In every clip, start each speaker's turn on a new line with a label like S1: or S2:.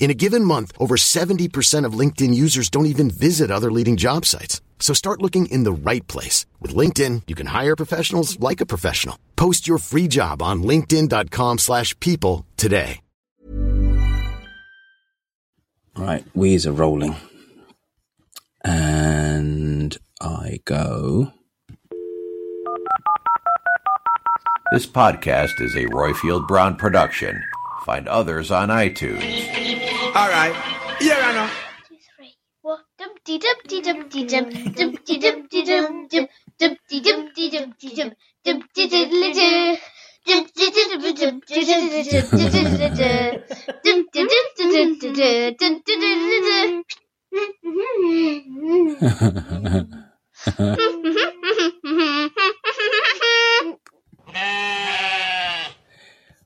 S1: In a given month, over 70% of LinkedIn users don't even visit other leading job sites. So start looking in the right place. With LinkedIn, you can hire professionals like a professional. Post your free job on linkedin.com slash people today.
S2: Right, wheels are rolling. And I go...
S3: This podcast is a Royfield Brown production. Find others on iTunes.
S4: All right. Yeah, I know.
S5: two, three, four. Dum dee dum dee dum dum dum dee dum dee dum dum dum dee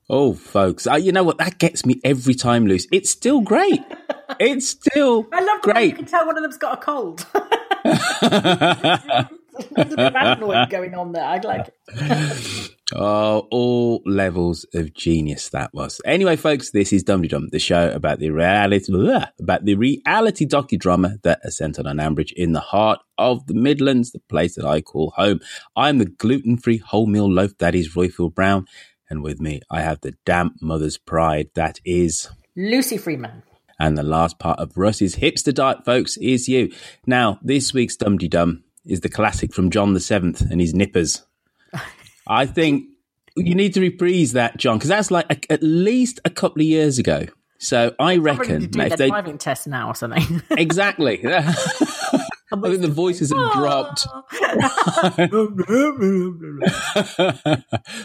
S2: Oh, folks, uh, you know what? That gets me every time, Luce. It's still great. It's still
S6: I love the way you can tell one of them's got a cold. There's a bit of adenoid going on there. I like it.
S2: Oh, all levels of genius that was. Anyway, folks, this is Dum Dum, the show about the reality about the reality docudrama that is sent on an Ambridge in the heart of the Midlands, the place that I call home. I'm the gluten-free wholemeal loaf that is Royfield Brown, and with me I have the damp mother's pride that is.
S6: Lucy Freeman.
S2: And the last part of Russ's hipster diet, folks, is you. Now, this week's Dum Dum is the classic from John the Seventh and his nippers. I think you need to reprise that, John, because that's like a, at least a couple of years ago. So I reckon
S6: do
S2: that
S6: their
S2: if they
S6: driving test now or something.
S2: exactly, I think the voices have dropped.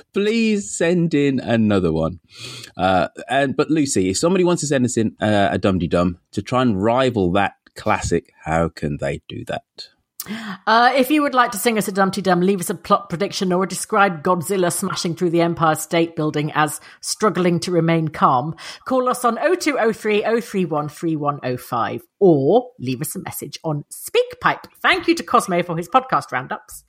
S2: Please send in another one. Uh, and but Lucy, if somebody wants to send us in uh, a dum dum to try and rival that classic, how can they do that?
S6: Uh, if you would like to sing us a Dumpty Dum, leave us a plot prediction or describe Godzilla smashing through the Empire State Building as struggling to remain calm, call us on 0203 031 3105 or leave us a message on SpeakPipe. Thank you to Cosmo for his podcast roundups.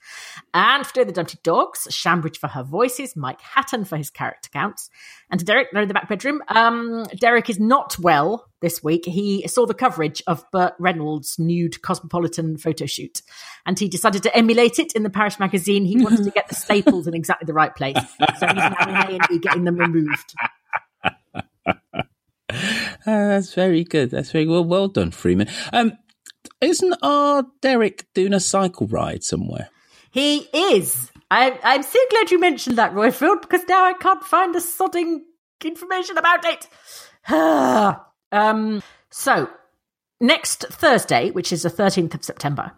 S6: And for the Dumpty Dogs, Shambridge for her voices, Mike Hatton for his character counts, and to Derek, there in the back bedroom. Um, Derek is not well this week. He saw the coverage of Burt Reynolds' nude cosmopolitan photo shoot, and he decided to emulate it in the Parish magazine. He wanted to get the staples in exactly the right place, so he's now in A&E getting them removed.
S2: Uh, that's very good. That's very well. Well done, Freeman. Um, isn't our Derek doing a cycle ride somewhere?
S6: He is. I, I'm so glad you mentioned that, Royfield, because now I can't find the sodding information about it. um, so, next Thursday, which is the 13th of September,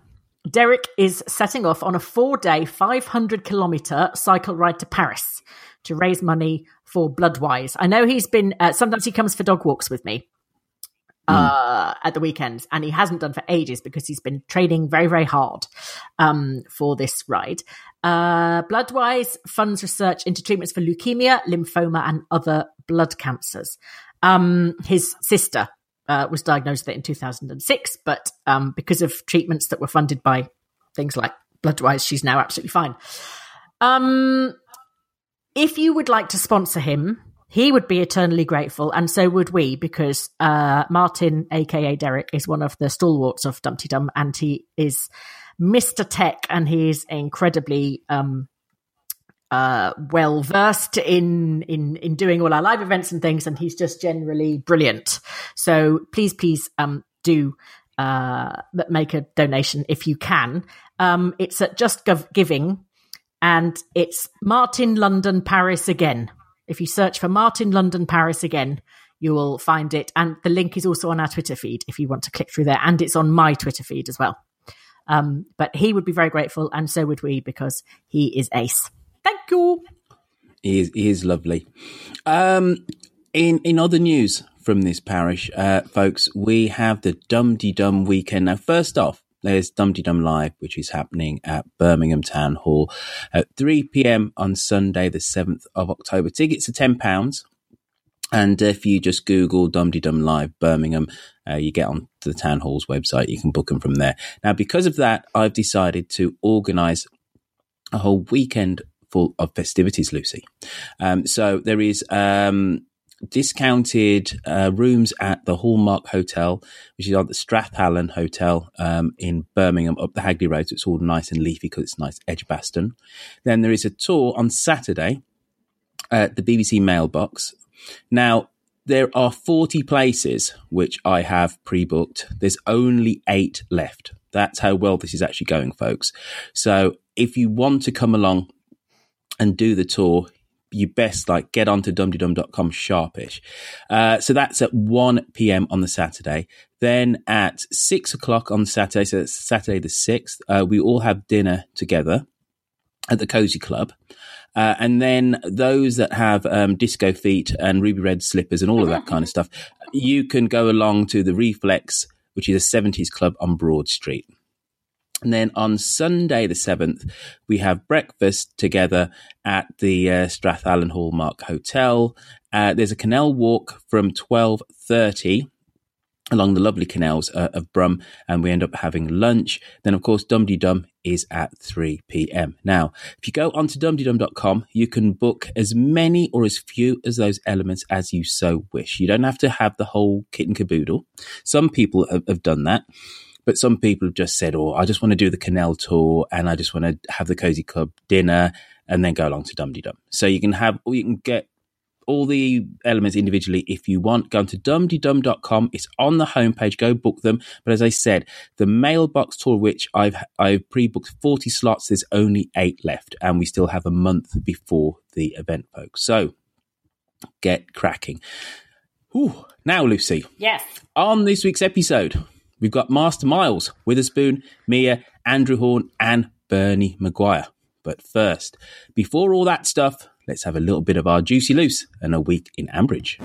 S6: Derek is setting off on a four day, 500 kilometre cycle ride to Paris to raise money for Bloodwise. I know he's been, uh, sometimes he comes for dog walks with me uh, at the weekends, and he hasn't done for ages because he's been training very, very hard um, for this ride. Uh, Bloodwise funds research into treatments for leukemia, lymphoma, and other blood cancers. Um, his sister uh, was diagnosed with it in 2006, but um, because of treatments that were funded by things like Bloodwise, she's now absolutely fine. Um, if you would like to sponsor him, he would be eternally grateful, and so would we, because uh, Martin, aka Derek, is one of the stalwarts of Dumpty Dum, and he is Mr. Tech, and he's incredibly um, uh, well versed in in in doing all our live events and things, and he's just generally brilliant. So please, please, um, do uh, make a donation if you can. Um, it's at Just Giving, and it's Martin London Paris again. If you search for Martin London Paris again, you will find it. And the link is also on our Twitter feed if you want to click through there. And it's on my Twitter feed as well. Um, but he would be very grateful, and so would we, because he is ace. Thank you.
S2: He is, he is lovely. Um, in in other news from this parish, uh, folks, we have the Dum Dum weekend. Now, first off, there's Dum Dum Live, which is happening at Birmingham Town Hall at 3 p.m. on Sunday, the 7th of October. Tickets are £10. And if you just Google Dum Dum Live Birmingham, uh, you get on the Town Hall's website. You can book them from there. Now, because of that, I've decided to organise a whole weekend full of festivities, Lucy. Um, so there is um, discounted uh, rooms at the Hallmark Hotel, which is at the Strathallan Hotel um, in Birmingham, up the Hagley Road. So it's all nice and leafy because it's nice Edgbaston. Then there is a tour on Saturday at the BBC Mailbox. Now, there are 40 places which I have pre booked. There's only eight left. That's how well this is actually going, folks. So if you want to come along and do the tour, you best like get onto dumteedum.com sharpish. Uh, so that's at 1 p.m. on the Saturday. Then at six o'clock on Saturday, so it's Saturday the 6th, uh, we all have dinner together at the Cozy Club. Uh, and then those that have um, disco feet and ruby red slippers and all of that kind of stuff, you can go along to the Reflex, which is a 70s club on Broad Street. And then on Sunday the 7th, we have breakfast together at the uh, Strathallan Hallmark Hotel. Uh, there's a canal walk from 12.30 along the lovely canals uh, of Brum, and we end up having lunch. Then, of course, Dum Dum is at 3 p.m. Now, if you go onto dumteedum.com, you can book as many or as few as those elements as you so wish. You don't have to have the whole kit and caboodle. Some people have, have done that. But some people have just said, oh, I just want to do the canal tour and I just want to have the cozy club dinner and then go along to Dum Dum. So you can have, or you can get all the elements individually if you want. Go to dumteedum.com. It's on the homepage. Go book them. But as I said, the mailbox tour, which I've I've pre-booked 40 slots, there's only eight left, and we still have a month before the event, folks. So get cracking. Ooh. Now, Lucy.
S6: Yes.
S2: On this week's episode, We've got Master Miles, Witherspoon, Mia, Andrew Horn, and Bernie Maguire. But first, before all that stuff, let's have a little bit of our juicy loose and a week in Ambridge.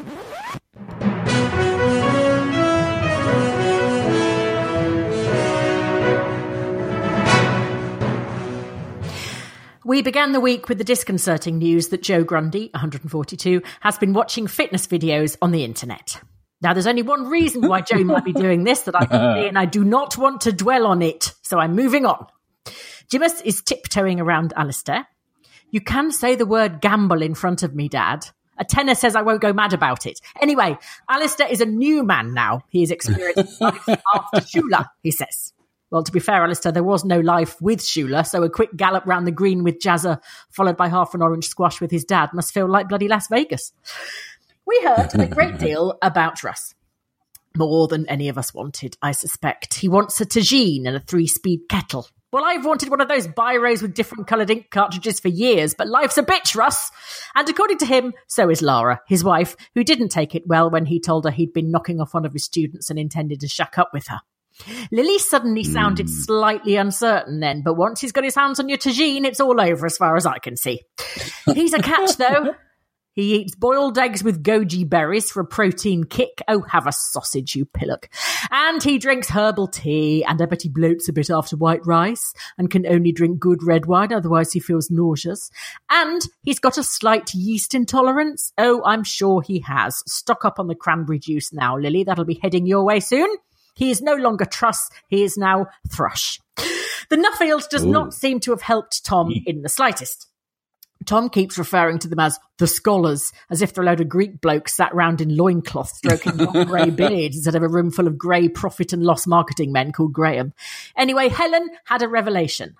S6: We began the week with the disconcerting news that Joe Grundy, 142, has been watching fitness videos on the internet. Now, there's only one reason why Joe might be doing this that I can see, and I do not want to dwell on it. So I'm moving on. Jimus is tiptoeing around Alistair. You can say the word gamble in front of me, Dad. A tenor says I won't go mad about it. Anyway, Alistair is a new man now. He has experienced life after Shula, he says. Well, to be fair, Alistair, there was no life with Shula, so a quick gallop round the green with Jazza, followed by half an orange squash with his dad, must feel like bloody Las Vegas. We heard a great deal about Russ. More than any of us wanted, I suspect. He wants a tagine and a three speed kettle. Well, I've wanted one of those biros with different coloured ink cartridges for years, but life's a bitch, Russ. And according to him, so is Lara, his wife, who didn't take it well when he told her he'd been knocking off one of his students and intended to shack up with her. Lily suddenly sounded mm. slightly uncertain then, but once he's got his hands on your tagine, it's all over as far as I can see. He's a catch, though. He eats boiled eggs with goji berries for a protein kick. Oh, have a sausage, you pillock. And he drinks herbal tea, and I bet he bloats a bit after white rice and can only drink good red wine, otherwise he feels nauseous. And he's got a slight yeast intolerance. Oh, I'm sure he has. Stock up on the cranberry juice now, Lily. That'll be heading your way soon. He is no longer Truss, he is now Thrush. The Nuffield does Ooh. not seem to have helped Tom in the slightest. Tom keeps referring to them as the scholars, as if they're a load of Greek blokes sat round in loincloths stroking long grey beards instead of a room full of grey profit and loss marketing men called Graham. Anyway, Helen had a revelation.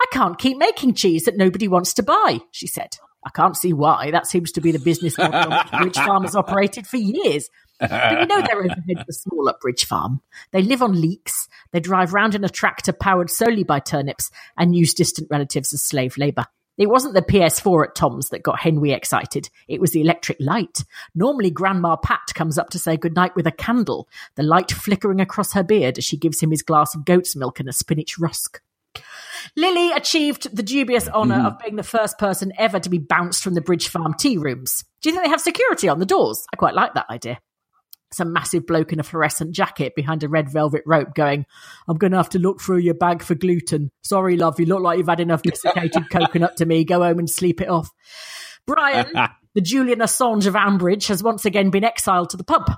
S6: I can't keep making cheese that nobody wants to buy, she said. I can't see why. That seems to be the business model on which Bridge Farm has operated for years. But you know their overheads are small at Bridge Farm. They live on leeks, they drive round in a tractor powered solely by turnips, and use distant relatives as slave labour. It wasn't the PS4 at Tom's that got Henry excited. It was the electric light. Normally, Grandma Pat comes up to say goodnight with a candle, the light flickering across her beard as she gives him his glass of goat's milk and a spinach rusk. Lily achieved the dubious honour of being the first person ever to be bounced from the Bridge Farm tea rooms. Do you think they have security on the doors? I quite like that idea. Some massive bloke in a fluorescent jacket behind a red velvet rope going, I'm going to have to look through your bag for gluten. Sorry, love, you look like you've had enough desiccated coconut to me. Go home and sleep it off. Brian, the Julian Assange of Ambridge, has once again been exiled to the pub.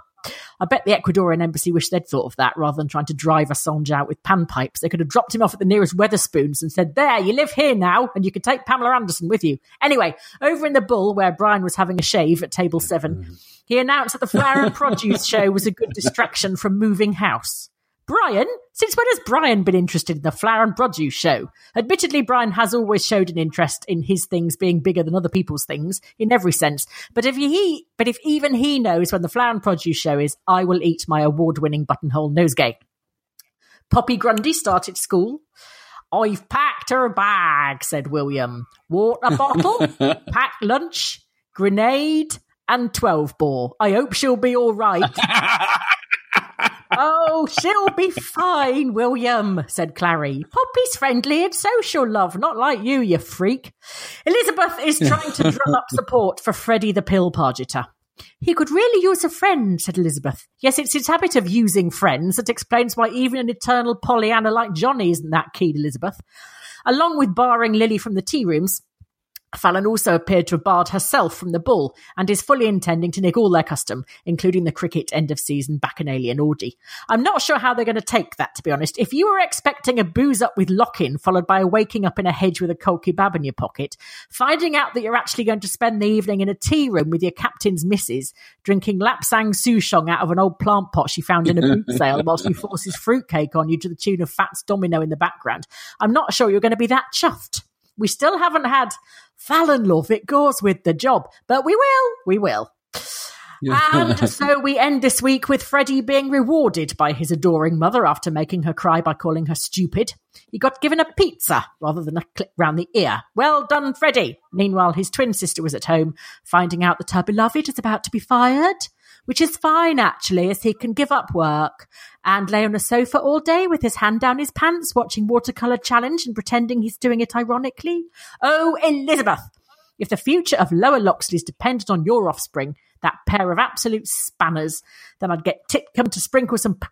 S6: I bet the Ecuadorian embassy wish they'd thought of that rather than trying to drive Assange out with panpipes. They could have dropped him off at the nearest Wetherspoons and said, There, you live here now, and you can take Pamela Anderson with you. Anyway, over in the Bull, where Brian was having a shave at table seven, mm-hmm. He announced that the Flower and Produce show was a good distraction from moving house. Brian? Since when has Brian been interested in the Flower and Produce show? Admittedly, Brian has always showed an interest in his things being bigger than other people's things in every sense. But if he, but if even he knows when the Flower and Produce show is, I will eat my award-winning buttonhole nosegay. Poppy Grundy started school. I've packed her bag, said William. Water bottle, packed lunch, grenade, and 12 bore. I hope she'll be all right. oh, she'll be fine, William, said Clarrie. Poppy's friendly and social, love, not like you, you freak. Elizabeth is trying to drum up support for Freddie the pill Pargetter. He could really use a friend, said Elizabeth. Yes, it's his habit of using friends that explains why even an eternal Pollyanna like Johnny isn't that keen, Elizabeth. Along with barring Lily from the tea rooms, Fallon also appeared to have barred herself from the bull and is fully intending to nick all their custom, including the cricket end of season bacchanalian orgy. I'm not sure how they're going to take that, to be honest. If you were expecting a booze up with lock in, followed by a waking up in a hedge with a cold kebab in your pocket, finding out that you're actually going to spend the evening in a tea room with your captain's missus, drinking lapsang souchong out of an old plant pot she found in a boot sale whilst he forces fruitcake on you to the tune of Fats Domino in the background, I'm not sure you're going to be that chuffed. We still haven't had Fallon love. It goes with the job, but we will. We will. and so we end this week with Freddie being rewarded by his adoring mother after making her cry by calling her stupid. He got given a pizza rather than a clip round the ear. Well done, Freddie. Meanwhile, his twin sister was at home, finding out that her beloved is about to be fired, which is fine actually, as he can give up work and lay on a sofa all day with his hand down his pants, watching Watercolour Challenge and pretending he's doing it ironically. Oh, Elizabeth! If the future of Lower Loxley's depended on your offspring, that pair of absolute spanners, then I'd get Titcomb to sprinkle some p-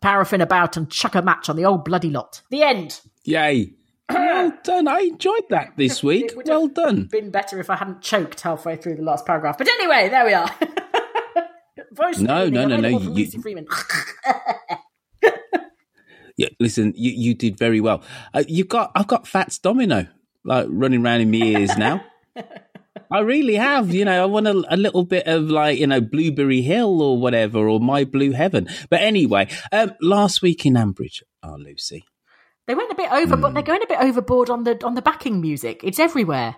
S6: paraffin about and chuck a match on the old bloody lot. The end.
S2: Yay. Well done. I enjoyed that this week. Well done.
S6: Been better if I hadn't choked halfway through the last paragraph. But anyway, there we are. Voice
S2: No,
S6: reading
S2: no, no, no, you-
S6: Freeman.
S2: Yeah, listen, you, you did very well. Uh, you got, I've got Fats Domino like running around in my ears now. I really have. You know, I want a, a little bit of like you know Blueberry Hill or whatever or My Blue Heaven. But anyway, um, last week in Ambridge, oh Lucy,
S6: They went a bit over, but
S2: Hmm.
S6: they're going a bit overboard on the on the backing music. It's everywhere.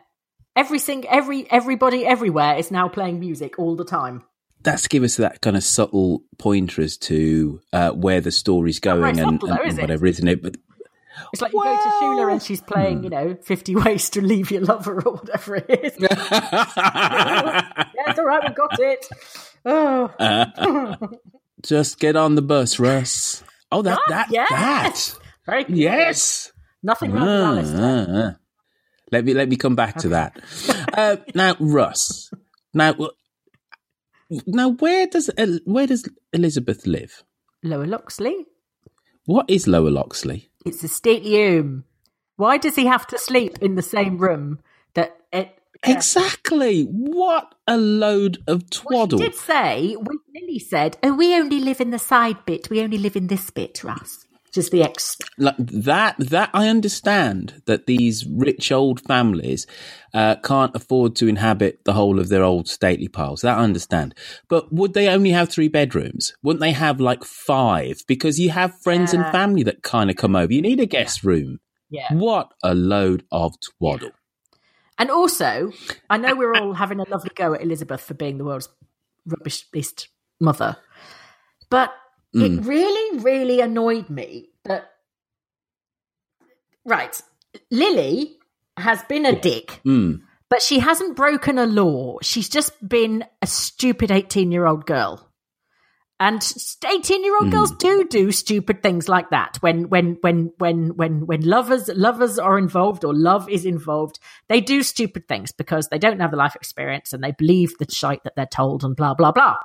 S6: Every sing, every everybody everywhere is now playing music all the time.
S2: That's give us that kind of subtle pointer as to uh, where the story's going and,
S6: subtle,
S2: and-
S6: though,
S2: and
S6: is
S2: whatever, isn't it? But
S6: It's like you go to Shula and she's playing,
S2: Hmm.
S6: you know, Fifty Ways to Leave Your Lover or whatever it is. yeah, it's all right, we got it. Oh,
S2: just get on the bus, Russ. Oh, that
S6: Ah,
S2: that
S6: yes.
S2: that
S6: very good.
S2: yes.
S6: Nothing wrong with Alistair.
S2: ah, ah. Let me let me come back to that. Uh, now, Russ. Now, now, where does where does Elizabeth live?
S6: Lower Loxley.
S2: What is Lower Loxley?
S6: It's a stately home. Why does he have to sleep in the same room that it?
S2: Exactly. What a load of
S6: Well,
S2: twaddle.
S6: she did say when Lily said, "Oh, we only live in the side bit. We only live in this bit, Russ." Just the ex.
S2: like that that I understand that these rich old families uh, can't afford to inhabit the whole of their old stately piles. That I understand. But would they only have three bedrooms? Wouldn't they have like five? Because you have friends and family that kind of come over. You need a guest room.
S6: Yeah.
S2: What a load of twaddle.
S6: And also, I know we're all having a lovely go at Elizabeth for being the world's rubbishest mother, but
S2: Mm.
S6: it really, really annoyed me that. Right, Lily has been a dick,
S2: Mm.
S6: but she hasn't broken a law. She's just been a stupid 18 year old girl. And 18 year old girls do do stupid things like that when when when when when when lovers lovers are involved or love is involved they do stupid things because they don't have the life experience and they believe the shite that they're told and blah blah blah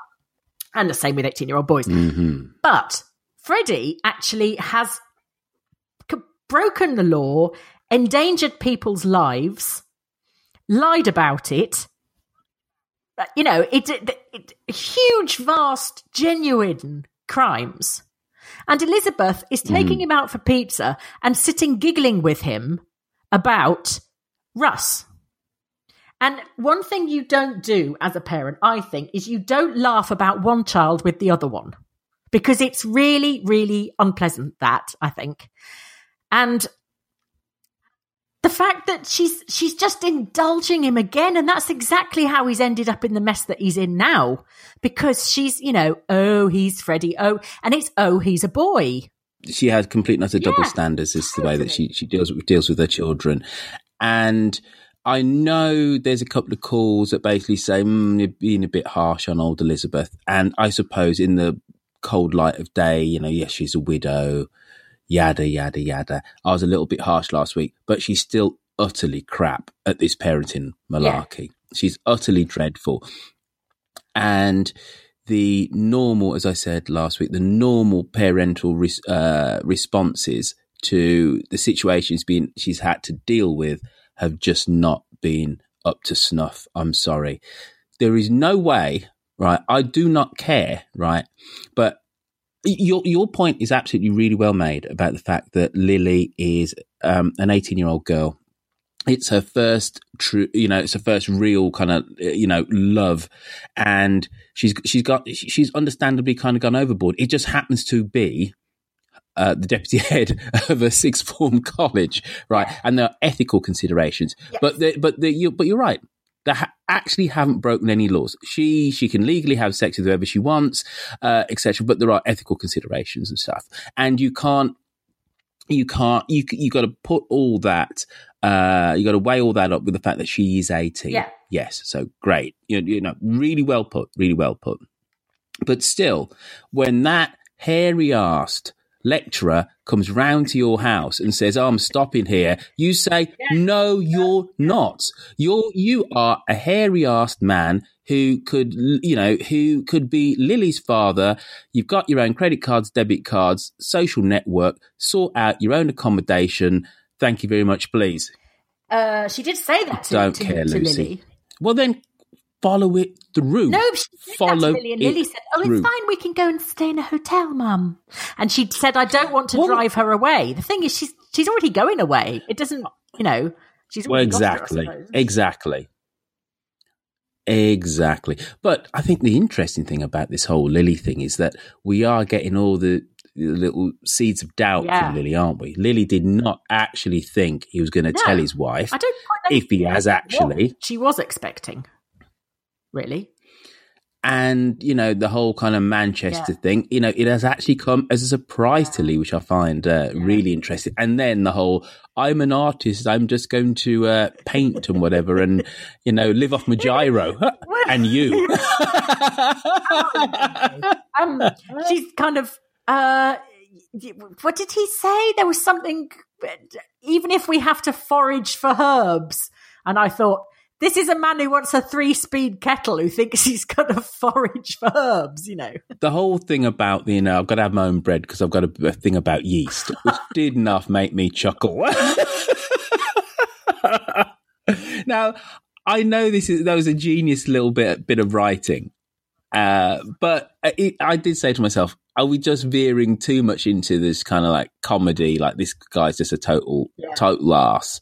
S6: and the same with 18 year old boys
S2: hmm
S6: but Freddie actually has c- broken the law, endangered people's lives, lied about it. Uh, You know, it, it, it huge, vast, genuine crimes. And Elizabeth is taking him out for pizza and sitting giggling with him about Russ. And one thing you don't do as a parent, I think, is you don't laugh about one child with the other one because it's really, really unpleasant. That I think, and the fact that she's she's just indulging him again, and that's exactly how he's ended up in the mess that he's in now. Because she's, you know, oh, he's Freddie, oh, and it's oh, he's a boy.
S2: she has complete and utter double
S6: Yeah,
S2: standards is to the way that she, she deals with deals with her children. And I know there's a couple of calls that basically say mm, you're being a bit harsh on old Elizabeth. And I suppose in the cold light of day, you know, yes, she's a widow, yada yada yada. I was a little bit harsh last week, but she's still utterly crap at this parenting malarkey. She's utterly dreadful. And the normal, as I said last week, the normal parental res- uh, responses to the situations being she's had to deal with have just not been up to snuff. I'm sorry. There is no way, right? I do not care, right? But your your point is absolutely really well made about the fact that Lily is um, an 18 year old girl. It's her first true, you know, it's her first real kind of, you know, love, and she's she's got she's understandably kind of gone overboard. It just happens to be uh, the deputy head of a sixth form college, right? And there are ethical considerations, but the, but the, you, but you're right. They ha- actually haven't broken any laws. She she can legally have sex with whoever she wants, uh, etc. But there are ethical considerations and stuff, and you can't you can't you you got to put all that uh you got to weigh all that up with the fact that she is 18
S6: Yeah.
S2: yes so great you, you know really well put really well put but still when that hairy assed lecturer comes round to your house and says oh, i'm stopping here. You say no you're not. You're you are a hairy assed man who could you know who could be lily's father. You've got your own credit cards debit cards social network. Sort out your own accommodation. Thank you very much please.
S6: Uh, she did say that to,
S2: Don't
S6: to,
S2: care,
S6: to
S2: Lucy.
S6: Lily.
S2: well then follow it through
S6: No, she that
S2: follow
S6: Lily, and Lily said, "Oh,
S2: through.
S6: it's fine. We can go and stay in a hotel, Mum." And she said, "I don't want to
S2: Well-
S6: drive her away." The thing is, she's she's already going away. It doesn't, you know, she's
S2: Well,
S6: already got her,
S2: exactly, exactly, exactly. But I think the interesting thing about this whole Lily thing is that we are getting all the, little seeds of doubt
S6: Yeah.
S2: from Lily, aren't we? Lily did not actually think he was going to
S6: No.
S2: tell his wife
S6: I don't
S2: if he has actually.
S6: she was expecting. Really?
S2: and you know the whole kind of Manchester thing. You know, it has actually come as a surprise to Lee, which I find uh, really interesting. And then the whole "I'm an artist, I'm just going to uh, paint and whatever, and you know, live off my giro." and you,
S6: Um, she's kind of. Uh, what did he say? There was something. Even if we have to forage for herbs, and I thought. This is a man who wants a three-speed kettle who thinks he's going to forage for herbs, you know.
S2: the whole thing about you know, I've got to have my own bread because I've got a, a thing about yeast, which did enough make me chuckle. now, I know this is that was a genius little bit bit of writing, uh, but it, I did say to myself, are we just veering too much into this kind of like comedy? Like this guy's just a total total ass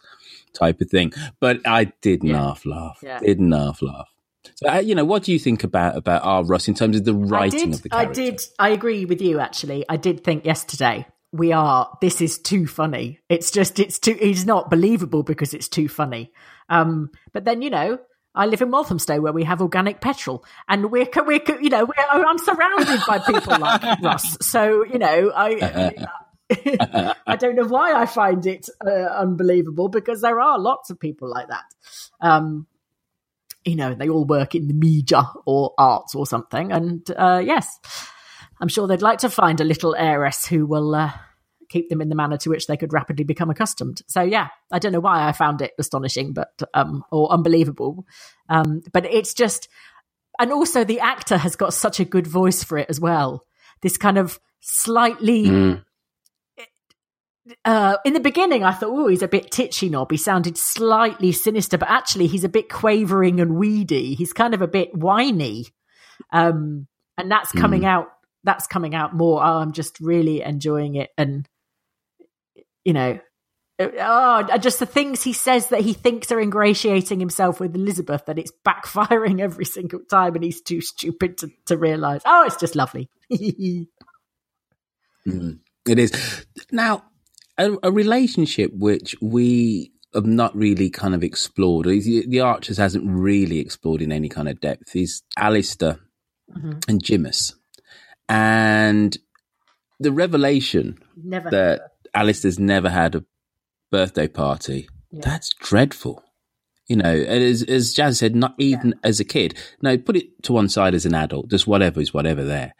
S2: type of thing. But I did laugh, laugh,
S6: Yeah.
S2: did laugh, laugh. So, uh, you know, what do you think about about our Russ in terms of the writing
S6: did,
S2: of the
S6: I did. I agree with you. Actually, I did think yesterday we are. This is too funny. It's just. It's too. It's not believable because it's too funny. Um, but then you know. I live in Walthamstow where we have organic petrol, and we're we're you know we're, I'm surrounded by people like Russ. So you know I I don't know why I find it uh, unbelievable because there are lots of people like that. Um, you know, they all work in the media or arts or something. And uh, yes, I'm sure they'd like to find a little heiress who will uh, keep them in the manner to which they could rapidly become accustomed. So yeah, I don't know why I found it astonishing, but um, or unbelievable. Um, but it's just, and also the actor has got such a good voice for it as well. This kind of slightly.
S2: Mm.
S6: Uh, in the beginning, I thought, oh, he's a bit titchy knob. He sounded slightly sinister, but actually, he's a bit quavering and weedy. He's kind of a bit whiny, um, and that's coming out. That's coming out more. Oh, I'm just really enjoying it, and you know, oh, just the things he says that he thinks are ingratiating himself with Elizabeth, that it's backfiring every single time, and he's too stupid to, to realize. Oh, it's just lovely.
S2: Mm, it is. Now, a, a relationship which we have not really kind of explored, the, the Archers hasn't really explored in any kind of depth, is Alistair
S6: Mhm.
S2: and Jimus. And the revelation
S6: Never.
S2: that Alistair's never had a birthday party,
S6: Yeah.
S2: that's dreadful. You know, as, as Jazz said, not even as a kid. No, put it to one side as an adult. Just whatever is whatever there.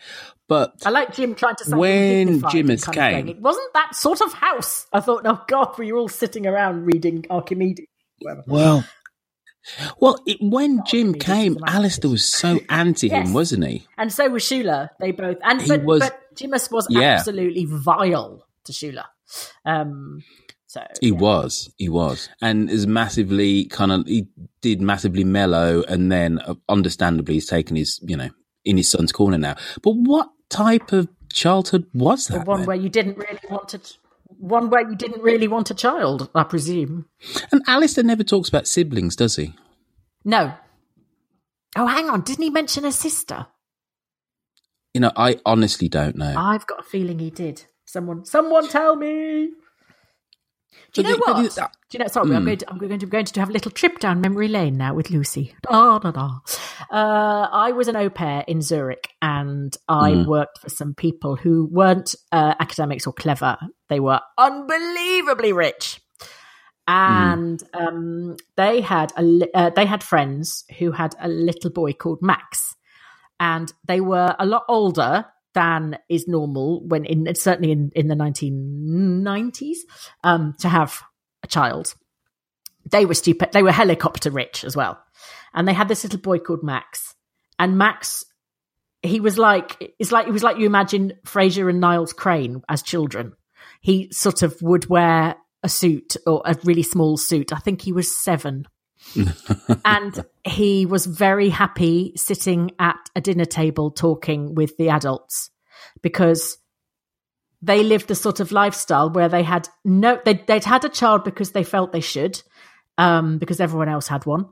S2: But
S6: I like Jim trying to say
S2: When Jim
S6: and
S2: has
S6: kind of going,
S2: came-
S6: It wasn't that sort of house. I thought, oh God, we were all sitting around reading Archimedes. Whatever.
S2: Well, well, it, when Jim
S6: Archimedes
S2: came,
S6: is an
S2: Alistair was so anti him,
S6: Yes.
S2: wasn't he?
S6: And so was Shula. They both and
S2: He
S6: but,
S2: was-
S6: but Jimus was
S2: Yeah.
S6: absolutely vile to Shula. Um so
S2: He
S6: yeah.
S2: was, he was, and is massively kind of he did massively mellow, and then uh, understandably he's taken his you know in his son's corner now. But what type of childhood was
S6: the
S2: that?
S6: one
S2: then?
S6: where you didn't really want to one where you didn't really want a child, I presume.
S2: and Alistair never talks about siblings, does he?
S6: No. Oh, hang on. Didn't he mention a sister?
S2: You know, I honestly don't know.
S6: I've got a feeling he did. Someone, someone tell me. Do you know what?
S2: uh,
S6: Do you know? Sorry, I'm
S2: Hmm.
S6: going to I'm going to going to have a little trip down memory lane now with Lucy. Da, da, da. Uh, I was an au pair in Zurich, and I
S2: Hmm.
S6: worked for some people who weren't uh, academics or clever. They were unbelievably rich, and um, they had a li- uh, they had friends who had a little boy called Max, and they were a lot older than is normal when in certainly in, in the 1990s um, to have a child. They were stupid. They were helicopter rich as well, and they had this little boy called Max. And Max, he was like it's like it was like you imagine Frasier and Niles Crane as children. He sort of would wear a suit or a really small suit. I think he was seven and he was very happy sitting at a dinner table talking with the adults because they lived the sort of lifestyle where they had no they'd, they'd had a child because they felt they should um, because everyone else had one.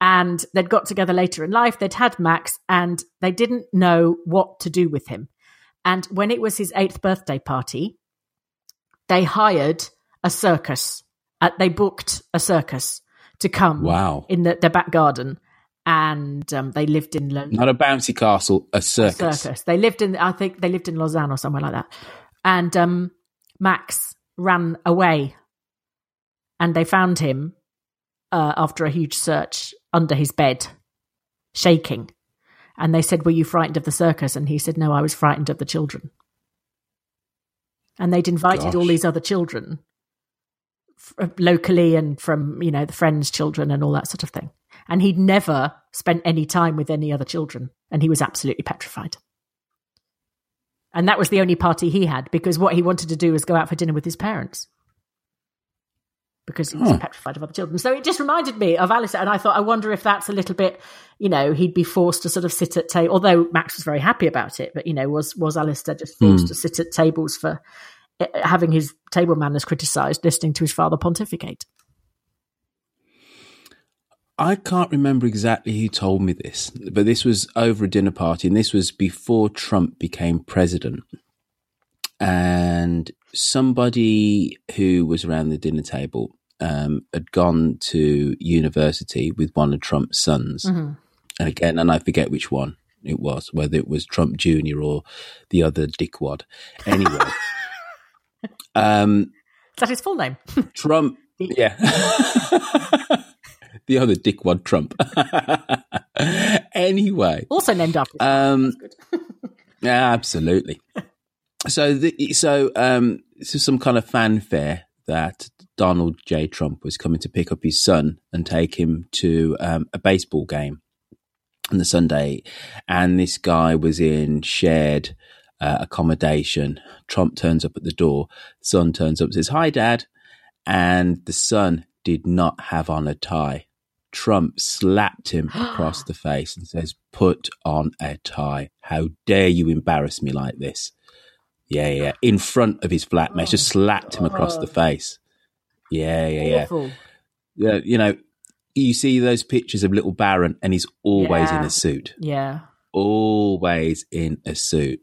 S6: And they'd got together later in life they'd had max and they didn't know what to do with him. And when it was his eighth birthday party they hired a circus uh, they booked a circus to come
S2: Wow.
S6: in the, their back garden and um, they lived in Lo-
S2: Not a bouncy castle, a circus.
S6: circus. They lived in, I think they lived in Lausanne or somewhere like that. And um, Max ran away, and they found him uh, after a huge search under his bed, shaking. And they said, "Were you frightened of the circus?" And he said, "No, I was frightened of the children." And they'd invited all these other children locally and from you know the friends' children and all that sort of thing. And he'd never spent any time with any other children, and he was absolutely petrified. And that was the only party he had because what he wanted to do was go out for dinner with his parents because he was
S2: Huh.
S6: petrified of other children. So it just reminded me of Alice, and I thought, I wonder if that's a little bit, you know, he'd be forced to sort of sit at table. Although Max was very happy about it, but you know, was was Alistair just forced
S2: Hmm.
S6: to sit at tables for having his table manners criticised, listening to his father pontificate?
S2: I can't remember exactly who told me this, but this was over a dinner party, and this was before Trump became president. And somebody who was around the dinner table um, had gone to university with one of Trump's sons.
S6: Mhm.
S2: And again, and I forget which one it was, whether it was Trump Jr. or the other dickwad. Anyway. Um,
S6: Is that his full name?
S2: Trump, yeah. the other dickwad Trump. anyway,
S6: also named after.
S2: um, yeah, absolutely. So, the, so um, this is some kind of fanfare that Donald J. Trump was coming to pick up his son and take him to um, a baseball game on the Sunday, and this guy was in shared uh, accommodation. Trump turns up at the door. Son turns up and says, "Hi, Dad," and the son did not have on a tie. Trump slapped him across the face and says, Put on a tie. How dare you embarrass me like this? Yeah, yeah. In front of his flatmate, just slapped him across the face. Yeah, yeah, yeah.
S6: Awful.
S2: Yeah, you know, you see those pictures of little Barron and he's always in a suit.
S6: Yeah.
S2: Always in a suit.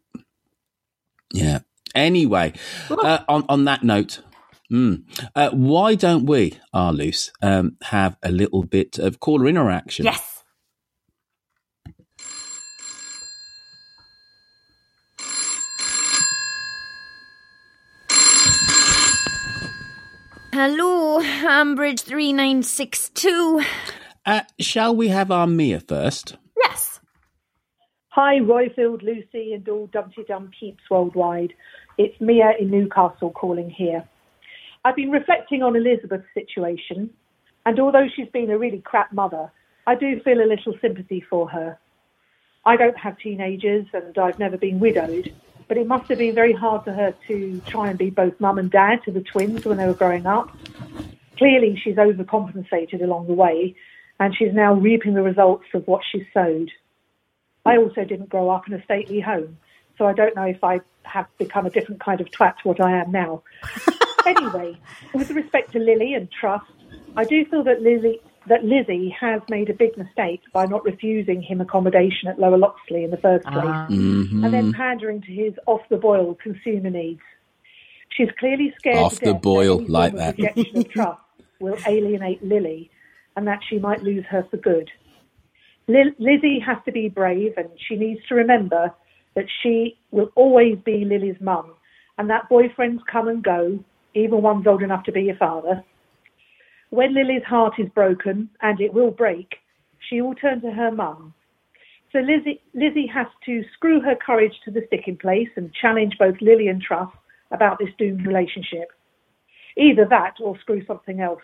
S2: Yeah. Anyway, uh, on, on that note, mm, uh, why don't we, our um, have a little bit of caller interaction?
S6: Yes.
S7: Hello, Ambridge 3962.
S2: Uh, shall we have our Mia first?
S8: Hi, Royfield, Lucy, and all Dumpty Dum peeps worldwide. It's Mia in Newcastle calling here. I've been reflecting on Elizabeth's situation, and although she's been a really crap mother, I do feel a little sympathy for her. I don't have teenagers, and I've never been widowed, but it must have been very hard for her to try and be both mum and dad to the twins when they were growing up. Clearly, she's overcompensated along the way, and she's now reaping the results of what she's sowed. I also didn't grow up in a stately home, so I don't know if I have become a different kind of twat to what I am now. anyway, with respect to Lily and Truss, I do feel that Lily that Lizzie has made a big mistake by not refusing him accommodation at Lower Loxley in the first place,
S6: Ah.
S2: Mm-hmm.
S8: and then pandering to his off the boil consumer needs. She's clearly scared
S2: Off
S8: to
S2: the
S8: death that
S2: boil, like
S8: form of
S2: that.
S8: rejection of Truss will alienate Lily, and that she might lose her for good. Li- Lizzie has to be brave, and she needs to remember that she will always be Lily's mum, and that boyfriends come and go, even ones old enough to be your father. When Lily's heart is broken, and it will break, she will turn to her mum. So Lizzie, Lizzie has to screw her courage to the sticking place and challenge both Lily and Truss about this doomed relationship. Either that or screw something else.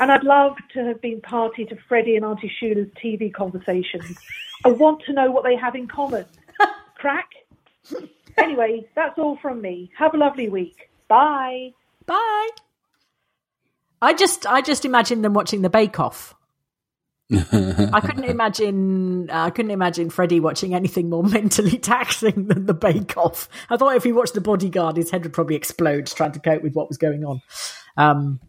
S8: And I'd love to have been party to Freddie and Auntie Shula's TV conversations. I want to know what they have in common. Crack? Anyway, that's all from me. Have a lovely week. Bye.
S6: Bye. I just, I just imagine them watching the Bake Off. I couldn't imagine, uh, I couldn't imagine Freddie watching anything more mentally taxing than the Bake Off. I thought if he watched The Bodyguard, his head would probably explode trying to cope with what was going on. Um,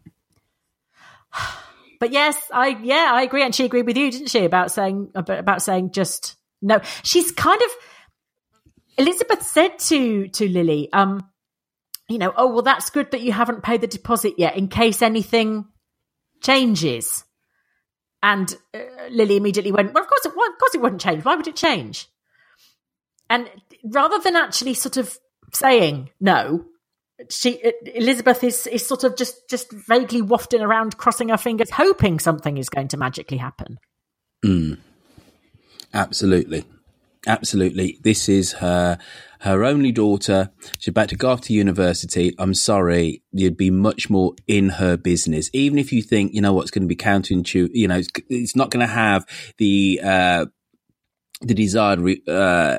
S6: but yes, I yeah, I agree, and she agreed with you, didn't she, about saying about, saying just no. She's kind of Elizabeth said to to Lily, um, you know, oh well, that's good that you haven't paid the deposit yet, in case anything changes. And uh, Lily immediately went, well, of course, it, well, of course, it wouldn't change. Why would it change? And rather than actually sort of saying no, she Elizabeth is is sort of just just vaguely wafting around, crossing her fingers, hoping something is going to magically happen.
S2: Mm. Absolutely. Absolutely. This is her her only daughter. She's about to go off to university. I'm sorry, you'd be much more in her business. Even if you think, you know what's going to be counterintuitive, you know, it's, it's not going to have the uh the desired re- uh,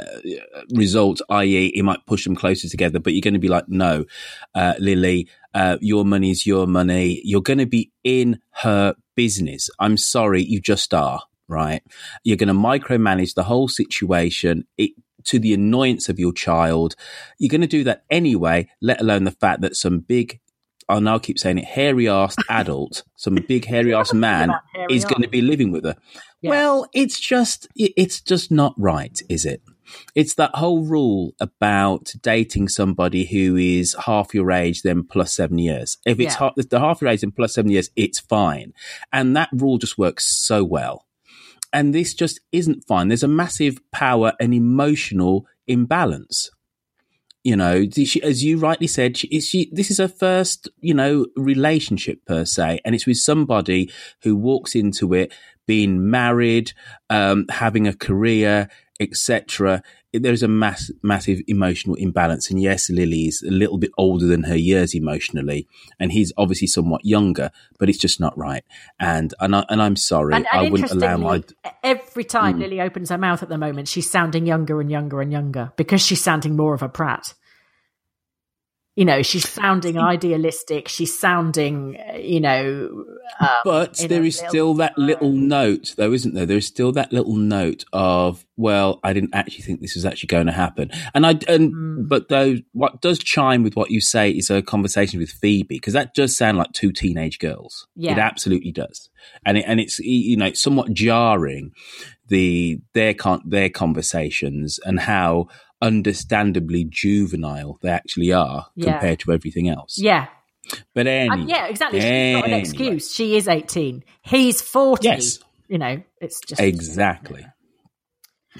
S2: result, i.e., it might push them closer together. But you're going to be like, no, uh, Lily, uh, your money's your money. You're going to be in her business. I'm sorry, you just are. Right? You're going to micromanage the whole situation. It, to the annoyance of your child. You're going to do that anyway, let alone the fact that some big, I'll now keep saying it, hairy ass adult, some big hairy ass man
S6: hairy
S2: is going to be living with her.
S6: Yeah.
S2: Well, it's just, it's just not right, is it? It's that whole rule about dating somebody who is half your age, then plus seven years. If it's
S6: Yeah.
S2: half, if they're half your age and plus seven years, it's fine. And that rule just works so well. And this just isn't fine. There's a massive power and emotional imbalance. You know, she, as you rightly said, she, she, this is her first, you know, relationship per se, and it's with somebody who walks into it being married, um, having a career, etc there's a mass, massive emotional imbalance. And yes, Lily is a little bit older than her years emotionally, and he's obviously somewhat younger, but it's just not right. And and, I, and I'm sorry,
S6: And, and
S2: I wouldn't allow my.
S6: every time
S2: Mm.
S6: Lily opens her mouth at the moment, she's sounding younger and younger and younger because she's sounding more of a prat. You know, she's sounding idealistic. She's sounding, you know. Um,
S2: But there is still that little note, though, isn't there? There is still that little note of, well, I didn't actually think this was actually going to happen. And I, and,
S6: Hmm.
S2: but though, what does chime with what you say is a conversation with Phoebe, because that does sound like two teenage girls.
S6: Yeah.
S2: It absolutely does. And it, and it's, you know, it's somewhat jarring, the, their con, their conversations and how understandably juvenile they actually are
S6: Yeah.
S2: compared to everything else.
S6: Yeah.
S2: But uh, anyway.
S6: And yeah, exactly. She's got an excuse. She is 18. He's 40.
S2: Yes.
S6: You know, it's just.
S2: Exactly.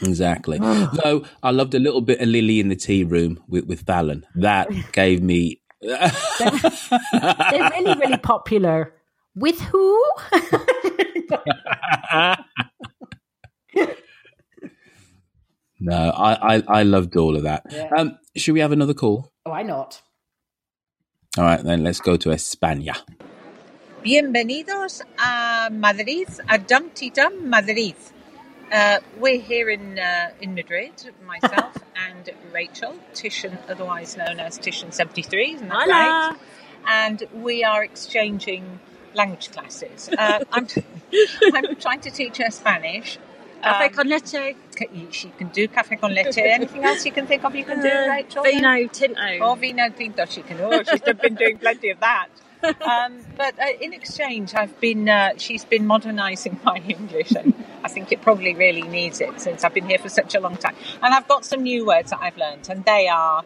S2: Exactly. Though I loved a little bit of Lily in the tea room with, with Fallon. That gave me.
S6: They're really, really popular. With who?
S2: no, I, I, I loved all of that.
S6: Yeah.
S2: Um, should we have another call?
S6: Why not?
S2: All right, then let's go to España.
S9: Bienvenidos a Madrid, a Dumteedum Madrid. Uh, we're here in uh, in Madrid, myself and Rachel, Titian, otherwise known as Titian seventy three, isn't that
S10: Hola.
S9: right? And we are exchanging language classes. Uh, I'm I'm trying to teach her Spanish.
S10: Café
S9: Um,
S10: con leche.
S9: ca- She can do café con leche. Anything else you can think of? You can do,
S10: Uh,
S9: Rachel?
S10: Vino tinto.
S9: Oh, vino tinto. She can. Oh, she's been doing plenty of that. Um, but uh, in exchange, I've been. Uh, she's been modernising my English, and I think it probably really needs it since I've been here for such a long time. And I've got some new words that I've learned, and they are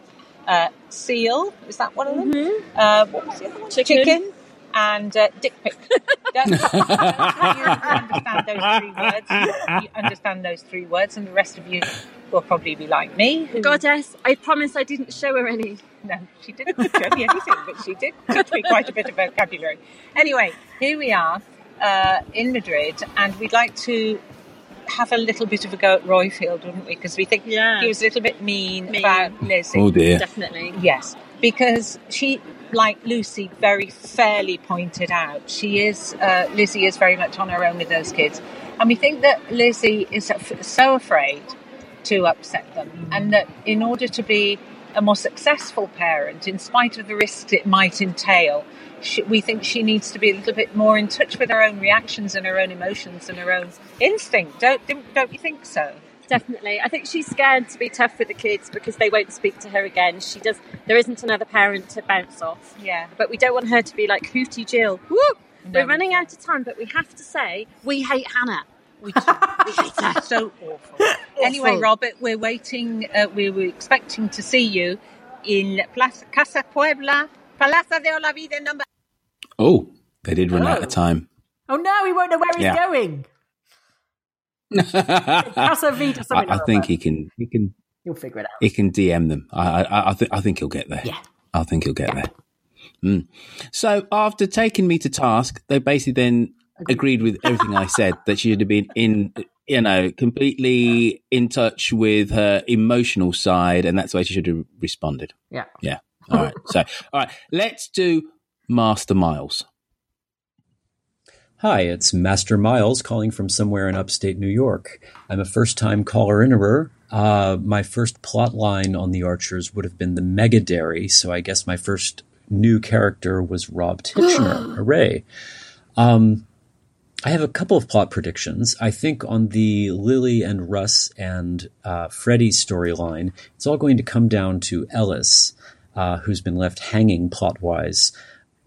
S9: uh, seal. Is that one of them? Uh, what was the other one?
S10: Chicken.
S9: And uh, dick pic. Don't, don't you understand those three words? You understand those three words, and the rest of you will probably be like me. who-
S10: Goddess, I promise I didn't show her any.
S9: no, she didn't show me anything, but she did teach me quite a bit of vocabulary. Anyway, here we are uh, in Madrid, and we'd like to have a little bit of a go at Roifield, wouldn't we? Because we think
S10: Yeah.
S9: he was a little bit mean,
S10: Mean.
S9: about Lizzie.
S2: Oh dear.
S10: Definitely.
S9: Yes, because she, like Lucy, very fairly pointed out, she is uh, Lizzie is very much on her own with those kids, and we think that Lizzie is so afraid to upset them, and that in order to be a more successful parent, in spite of the risks it might entail, she, we think she needs to be a little bit more in touch with her own reactions and her own emotions and her own instinct. Don't don't you think so?
S10: Definitely. I think she's scared to be tough with the kids because they won't speak to her again. She does. There isn't another parent to bounce off.
S9: Yeah.
S10: But we don't want her to be like Hootie Jill. Woo!
S9: No.
S10: We're running out of time, but we have to say we hate Hannah.
S9: We, we hate her so awful. Anyway, Robert, we're waiting. Uh, we were expecting to see you in Plaza, Casa Puebla, Plaza de Olavide number.
S2: Oh, they did run out of time.
S6: Oh no, he won't know where he's
S2: Yeah.
S6: going. Vida,
S2: I,
S6: something
S2: I
S6: like
S2: think he can. He can.
S6: You'll figure it out.
S2: He can DM them. I. I, I think. I think he'll get there.
S6: Yeah.
S2: I think he'll get there. Mm. So after taking me to task, they basically then agreed with everything I said that she should have been in, you know, completely in touch with her emotional side, and that's the way she should have responded.
S6: Yeah.
S2: Yeah. All right. So, all right, let's do Master Miles.
S11: Hi, it's Master Miles calling from somewhere in upstate New York. I'm a first time caller innerer. Uh, my first plot line on The Archers would have been the Mega Dairy, so I guess my first new character was Rob Titchener. Hooray. Um, I have a couple of plot predictions. I think on the Lily and Russ and uh, Freddie storyline, it's all going to come down to Ellis, uh, who's been left hanging plot wise.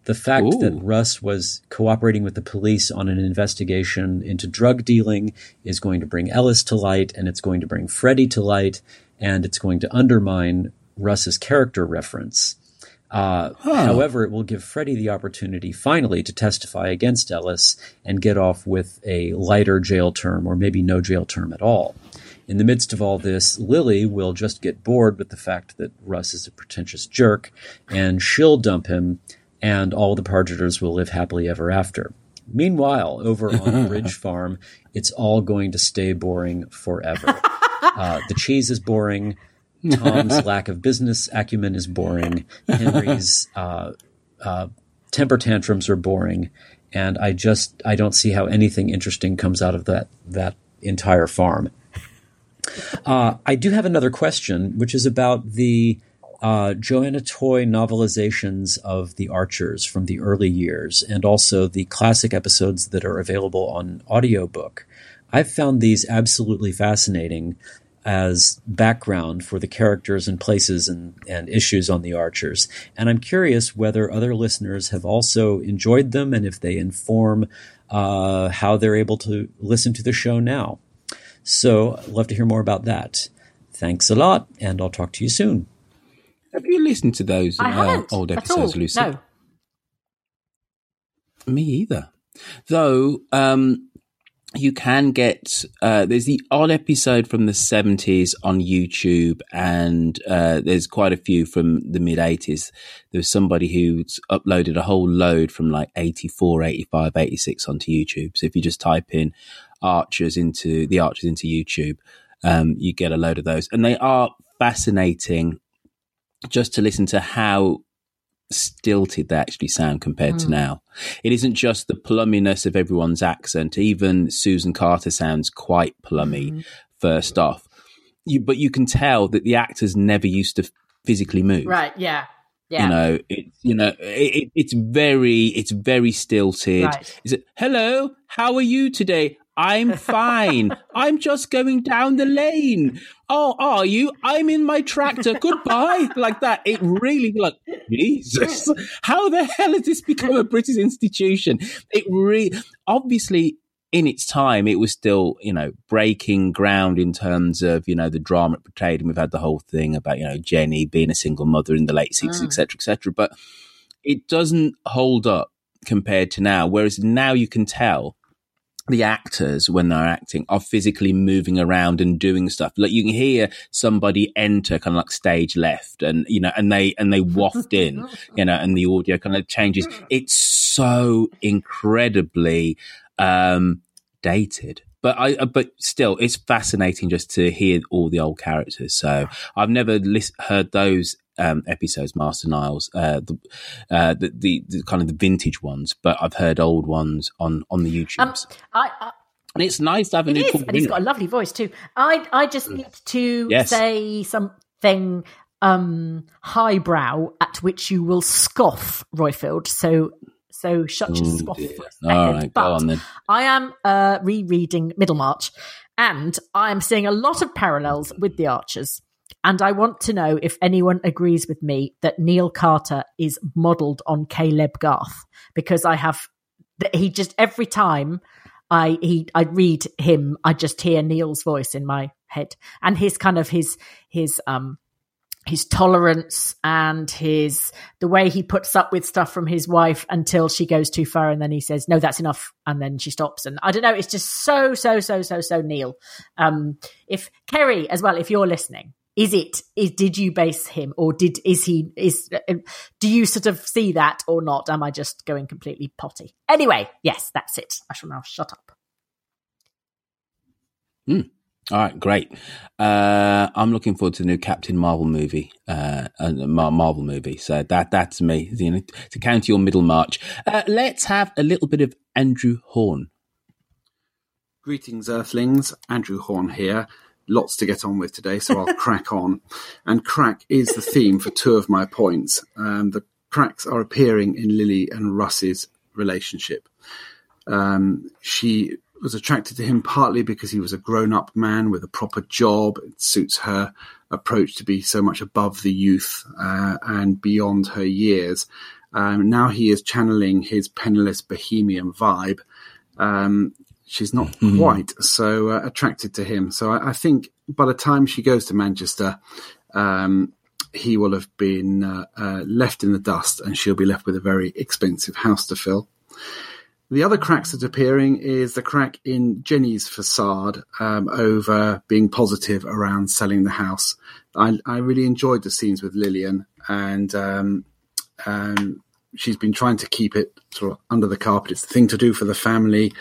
S11: The fact
S2: Ooh.
S11: that Russ was cooperating with the police on an investigation into drug dealing is going to bring Ellis to light, and it's going to bring Freddie to light, and it's going to undermine Russ's character reference. Uh, However, it will give Freddie the opportunity finally to testify against Ellis and get off with a lighter jail term or maybe no jail term at all. In the midst of all this, Lily will just get bored with the fact that Russ is a pretentious jerk, and she'll dump him, and all the Pargetters will live happily ever after. Meanwhile, over on Bridge Farm, it's all going to stay boring forever. Uh, the cheese is boring. Tom's lack of business acumen is boring. Henry's uh, uh, temper tantrums are boring, and I just I don't see how anything interesting comes out of that that entire farm. Uh, I do have another question, which is about the uh, Joanna Toye novelizations of The Archers from the early years, and also the classic episodes that are available on audiobook. I've found these absolutely fascinating as background for the characters and places and, and issues on the Archers. And I'm curious whether other listeners have also enjoyed them and if they inform uh, how they're able to listen to the show now. So I'd love to hear more about that. Thanks a lot, and I'll talk to you soon.
S2: Have you listened to those uh, old episodes. Lucy?
S6: No.
S2: Me either. Though um, you can get uh, there's the odd episode from the 70s on YouTube, and uh, there's quite a few from the mid 80s. There was somebody who's uploaded a whole load from like 84, 85, 86 onto YouTube. So if you just type in Archers into the Archers into YouTube, um, you get a load of those, and they are fascinating just to listen to how stilted they actually sound compared to
S12: Mm.
S2: now. It isn't just the plumminess of everyone's accent. Even Susan Carter sounds quite plummy first off. You, but you can tell that the actors never used to physically move.
S6: Right. Yeah. Yeah.
S2: You know, it, you know, it, it, it's very, it's very stilted.
S6: Right.
S2: Is it, hello, how are you today? I'm fine. I'm just going down the lane. Oh, are you? I'm in my tractor. Goodbye. like that. It really, like, Jesus. How the hell has this become a British institution? It really, obviously, in its time, it was still, you know, breaking ground in terms of, you know, the drama it portrayed. And we've had the whole thing about, you know, Jenny being a single mother in the late 60s,
S12: Mm.
S2: et cetera, et cetera. But it doesn't hold up compared to now. Whereas now you can tell the actors when they're acting are physically moving around and doing stuff. Like you can hear somebody enter kind of like stage left and, you know, and they, and they waft in, you know, and the audio kind of changes. It's so incredibly, um, dated. But I, uh, but still, it's fascinating just to hear all the old characters. So I've never lis- heard those um, episodes, Master Niles, uh, the, uh, the, the the kind of the vintage ones, but I've heard old ones on on the YouTube.
S6: Um, I, I,
S2: and it's nice to have a new
S6: is, and he's got a lovely voice too. I I just need to
S2: Yes.
S6: say something um highbrow at which you will scoff, Roifield. So so shut your
S2: Oh,
S6: scoff
S2: dear.
S6: for a second.
S2: Go
S6: but
S2: on then.
S6: I am uh rereading Middlemarch, and I'm seeing a lot of parallels with the Archers. And I want to know if anyone agrees with me that Neil Carter is modelled on Caleb Garth because I have he just every time I he I read him, I just hear Neil's voice in my head, and his kind of his his um his tolerance and his the way he puts up with stuff from his wife until she goes too far, and then he says no, that's enough, and then she stops, and I don't know, it's just so so so so so Neil. Um, if Kerry as well, if you're listening. Is it? Is did you base him, or did is he? Is uh, do you sort of see that or not? Am I just going completely potty? Anyway, yes, that's it. I shall now shut up.
S2: Hmm. All right, great. Uh, I'm looking forward to the new Captain Marvel movie, uh, a Marvel movie. So that that's me. You know, to counter your middle march. Uh, let's have a little bit of Andrew Horn.
S12: Greetings, Earthlings. Andrew Horn here. Lots to get on with today, so I'll crack on. And crack is the theme for two of my points. Um, the cracks are appearing in Lily and Russ's relationship. Um, she was attracted to him partly because he was a grown up man with a proper job. It suits her approach to be so much above the youth uh, and beyond her years. Um, now he is channeling his penniless bohemian vibe. Um, she's not quite so uh, attracted to him. So I, I think by the time she goes to Manchester, um, he will have been uh, uh, left in the dust and she'll be left with a very expensive house to fill. The other cracks that are appearing is the crack in Jenny's facade um, over being positive around selling the house. I, I really enjoyed the scenes with Lillian, and um, um, she's been trying to keep it sort of under the carpet. It's the thing to do for the family,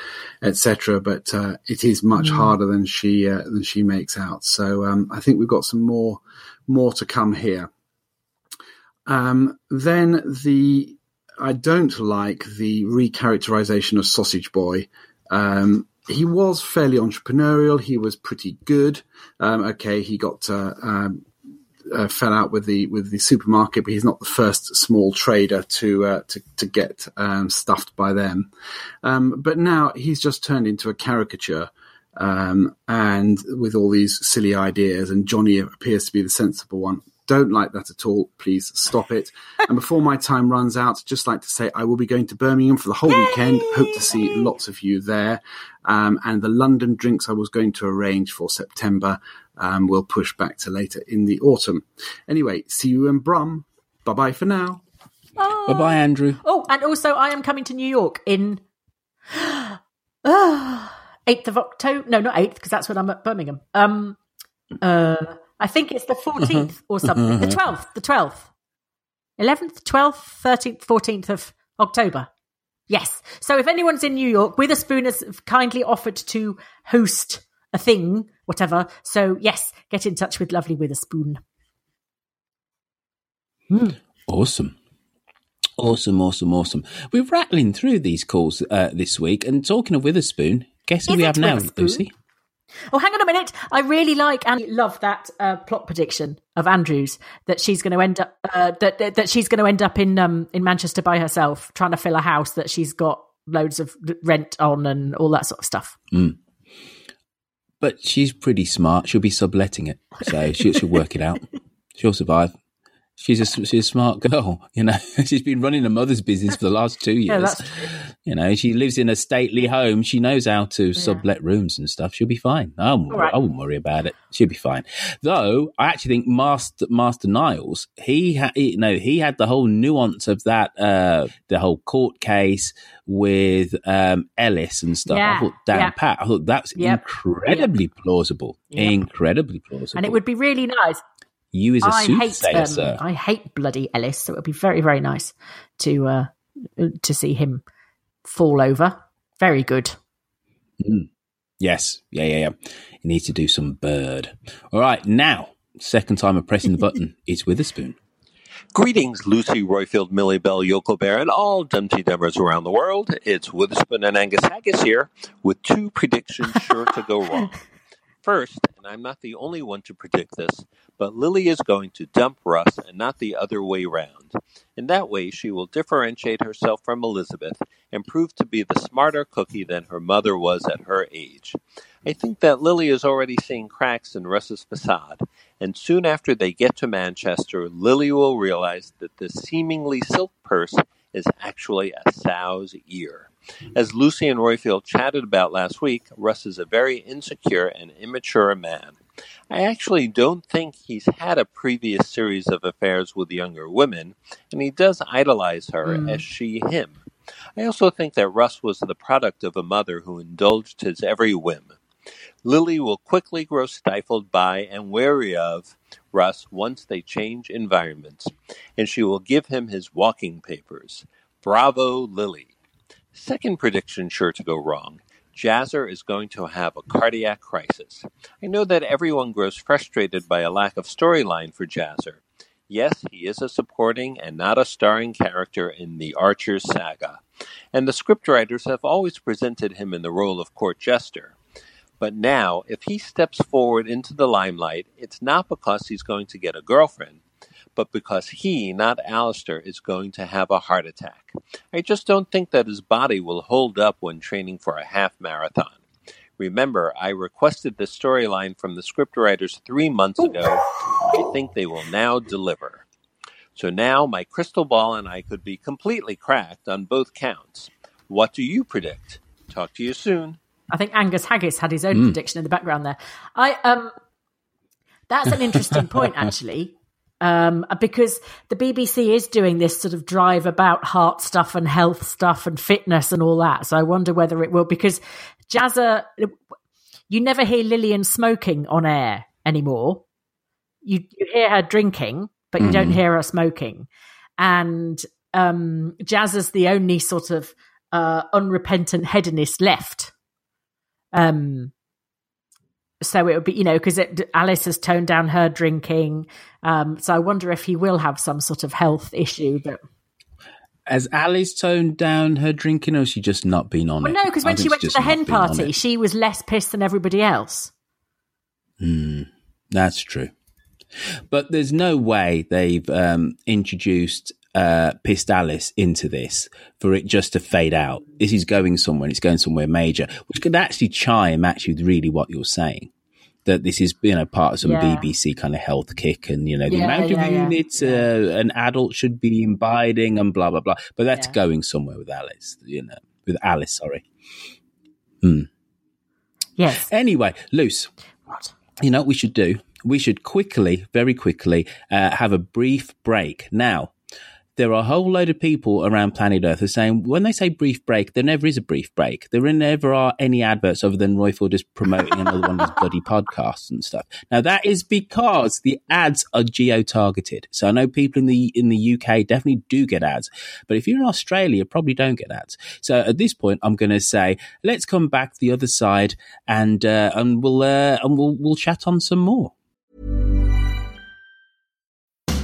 S12: etc. But uh, it is much
S13: Mm.
S12: harder than she uh, than she makes out. So um, I think we've got some more more to come here. Um, then the I don't like the recharacterization of Sausage Boy. Um, he was fairly entrepreneurial. He was pretty good. Um, okay, he got uh, um, uh, fell out with the with the supermarket, but he's not the first small trader to uh, to to get um, stuffed by them. Um, but now he's just turned into a caricature, um, and with all these silly ideas, and Johnny appears to be the sensible one. Don't like that at all. Please stop it. and before my time runs out, just like to say I will be going to Birmingham for the whole weekend. Hope to see lots of you there. Um, and the London drinks I was going to arrange for September um, will push back to later in the autumn. Anyway, see you in Brum. Bye bye for now.
S2: Bye bye, Andrew.
S6: Oh, and also I am coming to New York in eighth of October. No, not eighth because that's when I'm at Birmingham. Um, uh, I think it's the fourteenth or something. The twelfth. The twelfth. Eleventh, twelfth, thirteenth, fourteenth of October. Yes. So if anyone's in New York, Witherspoon has kindly offered to host a thing, whatever. So yes, get in touch with lovely Witherspoon.
S2: Awesome. Awesome, awesome, awesome. We're rattling through these calls uh, this week. And talking of Witherspoon, guess who
S6: Is
S2: we have now, Lucy?
S6: Oh, hang on a minute. I really like and love that uh, plot prediction of Andrews that she's going to end up uh, that, that that she's going to end up in um in Manchester by herself, trying to fill a house that she's got loads of rent on and all that sort of stuff.
S2: Mm. But she's pretty smart. She'll be subletting it, so she, she'll work it out. She'll survive. She's a she's a smart girl, you know. she's been running a mother's business for the last two years.
S6: Yeah,
S2: You know, she lives in a stately home. She knows how to sublet rooms and stuff. She'll be fine. I won't,
S6: All right.
S2: I won't worry about it. She'll be fine. Though I actually think Master Master Niles, he had, you know, he had the whole nuance of that, uh, the whole court case with um, Ellis and stuff.
S6: Yeah,
S2: I thought
S6: yeah.
S2: Pat. I thought that's
S6: Yep.
S2: incredibly plausible.
S6: Yep.
S2: Incredibly plausible.
S6: And it would be really nice.
S2: You as a
S6: I hate
S2: soothsayer,
S6: um,
S2: sir.
S6: I hate bloody Ellis, so it would be very very nice to uh to see him fall over. Very good.
S2: Mm. Yes. Yeah, yeah, yeah. He needs to do some bird. All right, now, second time of pressing the button is Witherspoon.
S13: Greetings, Lucy Roifield, Millie Bell, Yoko Bear, and all Dumteedummers around the world. It's Witherspoon and Angus Haggis here with two predictions sure to go wrong. First, and I'm not the only one to predict this, but Lily is going to dump Russ and not the other way round. In that way, she will differentiate herself from Elizabeth and prove to be the smarter cookie than her mother was at her age. I think that Lily is already seeing cracks in Russ's facade, and soon after they get to Manchester, Lily will realize that this seemingly silk purse is actually a sow's ear. As Lucy and Roifield chatted about last week, Russ is a very insecure and immature man. I actually don't think he's had a previous series of affairs with younger women, and he does idolize her
S14: Mm.
S13: as she him. I also think that Russ was the product of a mother who indulged his every whim. Lily will quickly grow stifled by and wary of Russ once they change environments, and she will give him his walking papers. Bravo, Lily. Second prediction sure to go wrong. Jazzer is going to have a cardiac crisis. I know that everyone grows frustrated by a lack of storyline for Jazzer. Yes, he is a supporting and not a starring character in the Archer saga, and the scriptwriters have always presented him in the role of court jester. But now, if he steps forward into the limelight, it's not because he's going to get a girlfriend, but because he, not Alistair, is going to have a heart attack. I just don't think that his body will hold up when training for a half marathon. Remember, I requested this storyline from the scriptwriters three months ago. I think they will now deliver. So now my crystal ball and I could be completely cracked on both counts. What do you predict? Talk to you soon.
S6: I think Angus Haggis had his own
S13: Mm.
S6: prediction in the background there. I um that's an interesting point actually. um, because the BBC is doing this sort of drive about heart stuff and health stuff and fitness and all that. So I wonder whether it will because Jazzer, you never hear Lillian smoking on air anymore. You, you hear her drinking, but you don't
S2: Mm.
S6: hear her smoking. And um, Jazzer's the only sort of uh, unrepentant hedonist left. Um, so it would be, you know, because Alice has toned down her drinking. Um, so I wonder if he will have some sort of health issue that.
S2: Has Alice toned down her drinking, or has she just not been on
S6: Well,
S2: it?
S6: no, because when she went to the hen party, she was less pissed than everybody else.
S2: Hmm, that's true. But there's no way they've um, introduced uh, Pissed Alice into this for it just to fade out. This is going somewhere, and it's going somewhere major, which could actually chime actually with really what you're saying. That this is, you know, part of some
S6: Yeah.
S2: BBC kind of health kick, and you know the
S6: Yeah,
S2: amount
S6: yeah,
S2: of units uh, an adult should be imbibing, and blah blah blah. But that's going somewhere with Alice, you know, with Alice. Sorry. Hmm.
S6: Yes.
S2: Anyway, loose.
S6: What?
S2: You know what we should do? We should quickly, very quickly, uh, have a brief break. Now, there are a whole load of people around planet Earth who are saying when they say brief break, there never is a brief break. There never are any adverts other than Roifield is promoting another one of his bloody podcasts and stuff. Now that is because the ads are geo targeted. So I know people in the in the UK definitely do get ads, but if you're in Australia, you probably don't get ads. So at this point, I'm going to say let's come back the other side and uh, and we'll uh, and we'll we'll chat on some more.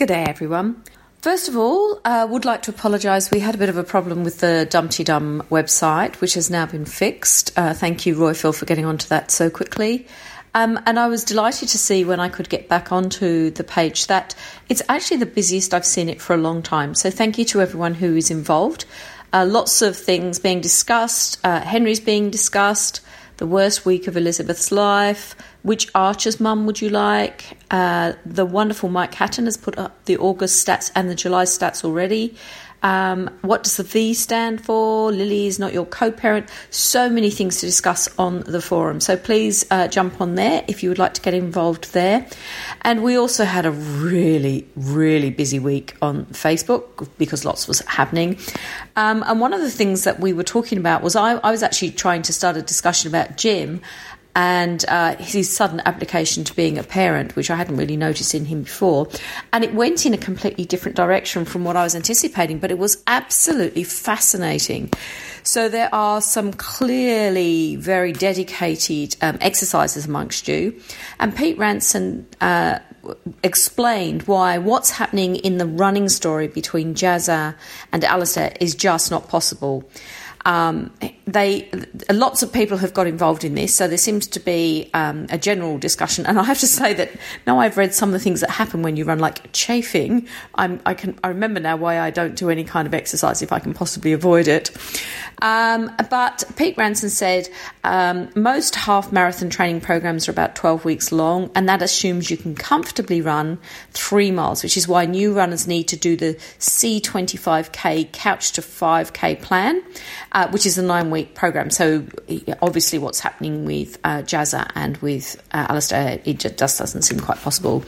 S15: Good day, everyone. First of all, I uh, would like to apologise. We had a bit of a problem with the Dumteedum website, which has now been fixed. Uh, thank you, Roifield, for getting onto that so quickly. Um, and I was delighted to see when I could get back onto the page that it's actually the busiest I've seen it for a long time. So thank you to everyone who is involved. Uh, lots of things being discussed. Uh, Henry's being discussed. The worst week of Elizabeth's life. Which Archer's mum would you like? Uh, the wonderful Mike Hatton has put up the August stats and the July stats already. Um, what does the V stand for? Lily is not your co parent. So many things to discuss on the forum. So please uh, jump on there if you would like to get involved there. And we also had a really, really busy week on Facebook because lots was happening. Um, and one of the things that we were talking about was I, I was actually trying to start a discussion about Jim and uh, his sudden application to being a parent, which I hadn't really noticed in him before. And it went in a completely different direction from what I was anticipating, but it was absolutely fascinating. So there are some clearly very dedicated um, exercises amongst you. And Pete Ranson uh, explained why what's happening in the running story between Jazzer and Alistair is just not possible. Um, they lots of people have got involved in this, so there seems to be um, a general discussion. And I have to say that now I've read some of the things that happen when you run, like chafing. I'm, I can I remember now why I don't do any kind of exercise if I can possibly avoid it. Um, but Pete Ranson said um, most half marathon training programs are about 12 weeks long, and that assumes you can comfortably run three miles, which is why new runners need to do the C25K couch to 5K plan, uh, which is a nine week program. So, obviously, what's happening with uh, Jazzer and with uh, Alistair, it just doesn't seem quite possible.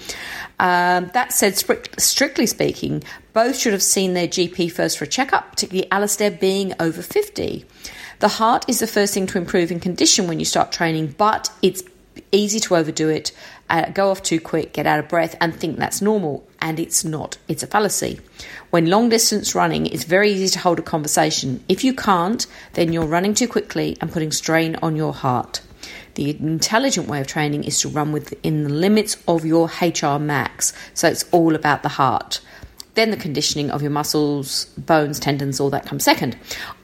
S15: Um, that said, strictly speaking, both should have seen their GP first for a checkup, particularly Alistair being over 50. The heart is the first thing to improve in condition when you start training, but it's easy to overdo it, uh, go off too quick, get out of breath, and think that's normal. And it's not, it's a fallacy. When long distance running, it's very easy to hold a conversation. If you can't, then you're running too quickly and putting strain on your heart. The intelligent way of training is to run within the limits of your HR max. So it's all about the heart. Then the conditioning of your muscles, bones, tendons, all that comes second.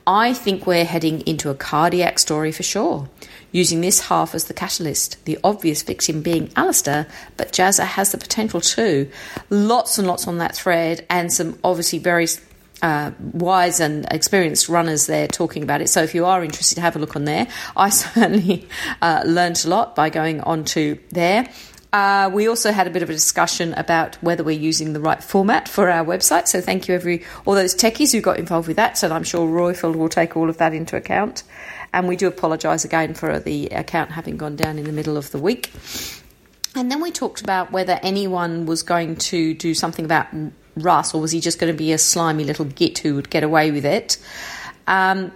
S15: I think we're heading into a cardiac story for sure. Using this half as the catalyst, the obvious victim being Alistair, but Jazzer has the potential too. Lots and lots on that thread, and some obviously very uh, wise and experienced runners there talking about it. So if you are interested, have a look on there. I certainly uh, learned a lot by going on to there. Uh, we also had a bit of a discussion about whether we're using the right format for our website. So thank you every all those techies who got involved with that. So I'm sure Roifield will take all of that into account. And we do apologise again for the account having gone down in the middle of the week. And then we talked about whether anyone was going to do something about Russ, or was he just going to be a slimy little git who would get away with it? Um,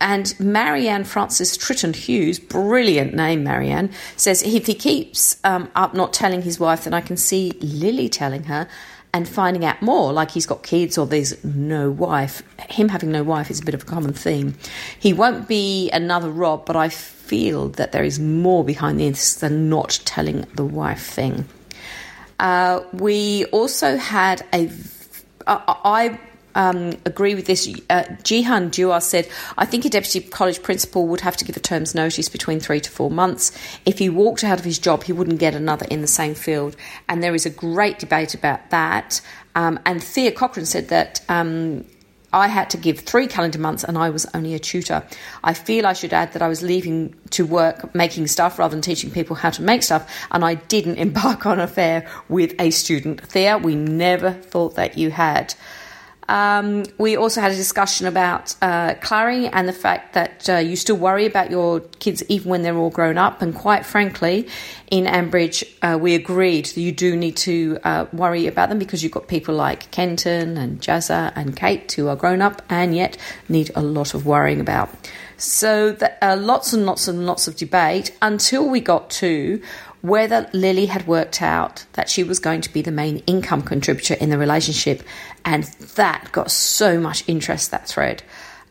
S15: and Marianne Francis Tritton Hughes, brilliant name, Marianne, says if he keeps um, up not telling his wife, then I can see Lily telling her and finding out more, like he's got kids or there's no wife. Him having no wife is a bit of a common theme. He won't be another Rob, but I feel that there is more behind this than not telling the wife thing. Uh, we also had a. I um, agree with this. Uh, Jihan Dua said, I think a deputy college principal would have to give a term's notice between three to four months. If he walked out of his job, he wouldn't get another in the same field. And there is a great debate about that. Um, and Thea Cochran said that um, I had to give three calendar months and I was only a tutor. I feel I should add that I was leaving to work making stuff rather than teaching people how to make stuff, and I didn't embark on an affair with a student. Thea, we never thought that you had. Um, we also had a discussion about uh, Clarrie and the fact that uh, you still worry about your kids even when they're all grown up. And quite frankly, in Ambridge, uh, we agreed that you do need to uh, worry about them because you've got people like Kenton and Jazzer and Kate who are grown up and yet need a lot of worrying about. So, that, uh, lots and lots and lots of debate until we got to whether Lily had worked out that she was going to be the main income contributor in the relationship, and that got so much interest, that thread.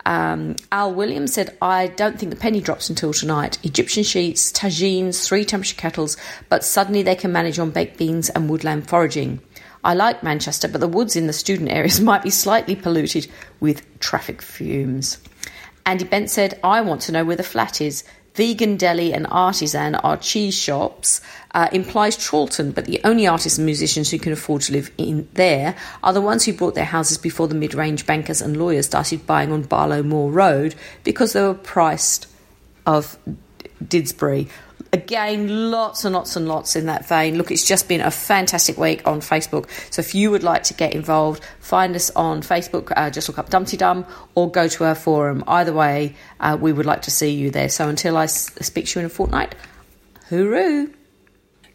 S15: Um, Al Williams said, I don't think the penny drops until tonight. Egyptian sheets, tagines, three temperature kettles, but suddenly they can manage on baked beans and woodland foraging. I like Manchester, but the woods in the student areas might be slightly polluted with traffic fumes. Andy Bent said, I want to know where the flat is. Vegan Deli and Artisan are cheese shops, uh, implies Chorlton, but the only artists and musicians who can afford to live in there are the ones who bought their houses before the mid range bankers and lawyers started buying on Barlow Moor Road because they were priced of Didsbury. Again, lots and lots and lots in that vein. Look, it's just been a fantastic week on Facebook. So if you would like to get involved, find us on Facebook, uh, just look up Dumteedum, or go to our forum. Either way, uh, we would like to see you there. So until I s- speak to you in a fortnight, hooroo.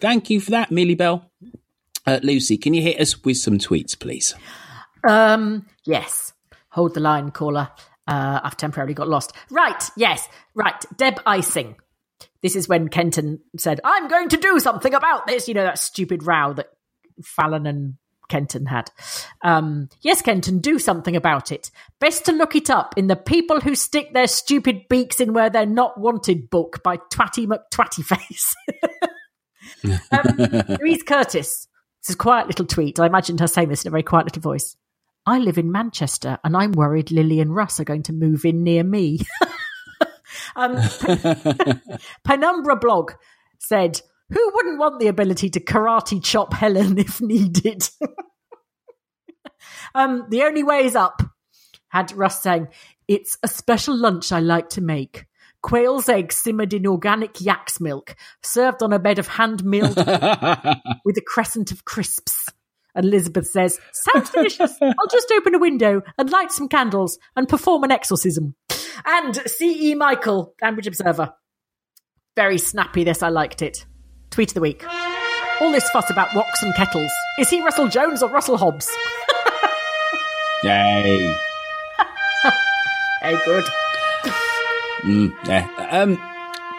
S2: Thank you for that, Millie Bell. Uh, Lucy, can you hit us with some tweets, please?
S6: Um, yes. Hold the line, caller. Uh, I've temporarily got lost. Right, yes, right. Deb Icing. This is when Kenton said, I'm going to do something about this. You know, that stupid row that Fallon and Kenton had. Um, yes, Kenton, do something about it. Best to look it up in the People Who Stick Their Stupid Beaks in Where They're Not Wanted book by Twatty McTwattyface. um, Louise Curtis. This is a quiet little tweet. I imagined her saying this in a very quiet little voice. I live in Manchester and I'm worried Lily and Russ are going to move in near me. um, Penumbra blog said, Who wouldn't want the ability to karate chop Helen if needed? um, the only way is up, had Russ saying, It's a special lunch I like to make. Quail's eggs simmered in organic yak's milk, served on a bed of hand milled with a crescent of crisps. And Elizabeth says, Sounds delicious. I'll just open a window and light some candles and perform an exorcism. And C.E. Michael, Cambridge Observer. Very snappy, this. I liked it. Tweet of the week. All this fuss about woks and kettles. Is he Russell Jones or Russell Hobbs?
S2: Yay.
S6: hey, good.
S2: Mm, yeah. Um,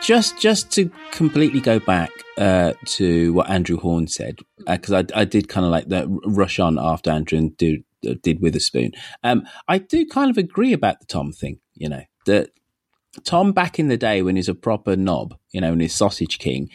S2: just just to completely go back uh, to what Andrew Horn said, because I, I did kind of like that rush on after Andrew and do, did Witherspoon. Um, I do kind of agree about the Tom thing. You know that Tom back in the day when he's a proper knob, you know, and he's sausage king,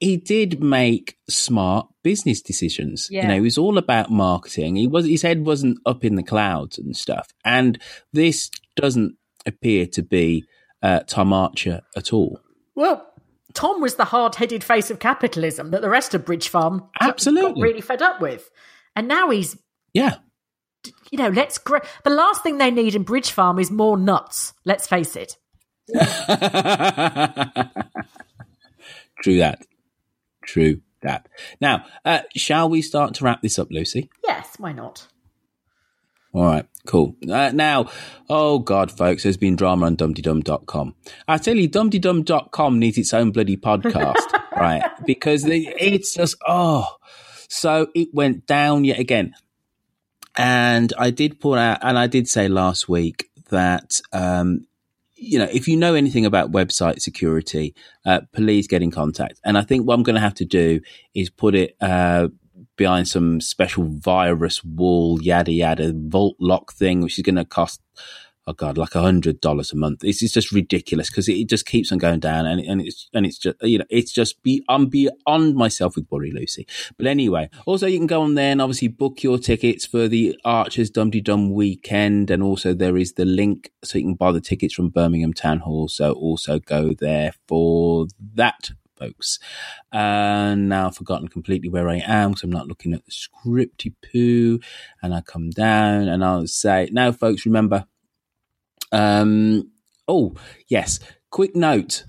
S2: he did make smart business decisions.
S6: Yeah.
S2: You know, he was all about marketing. He was his head wasn't up in the clouds and stuff. And this doesn't appear to be uh, Tom Archer at all.
S6: Well, Tom was the hard headed face of capitalism that the rest of Bridge Farm
S2: Absolutely.
S6: got really fed up with. And now he's,
S2: Yeah.
S6: You know, let's. Gr- the last thing they need in Bridge Farm is more nuts. Let's face it.
S2: True that. True that. Now, uh, shall we start to wrap this up, Lucy?
S6: Yes, why not?
S2: All right, cool. Uh, now, oh God, folks, there's been drama on dumteedum.com. I tell you, dumteedum.com needs its own bloody podcast, right? Because it's just, oh, so it went down yet again. And I did put out, and I did say last week that, um, you know, if you know anything about website security, uh, please get in contact. And I think what I'm going to have to do is put it uh, behind some special virus wall, yada yada, vault lock thing, which is going to cost, oh god, like a hundred dollars a month. This is just ridiculous because it just keeps on going down, and and it's and it's just you know it's just be I'm beyond myself with worry, Lucy. But anyway, also you can go on there and obviously book your tickets for the Archers Dum Dum weekend, and also there is the link so you can buy the tickets from Birmingham Town Hall. So also go there for that folks. And now I've forgotten completely where I am because I'm not looking at the scripty poo. And I come down and I'll say, now, folks, remember. Um, oh, yes. Quick note.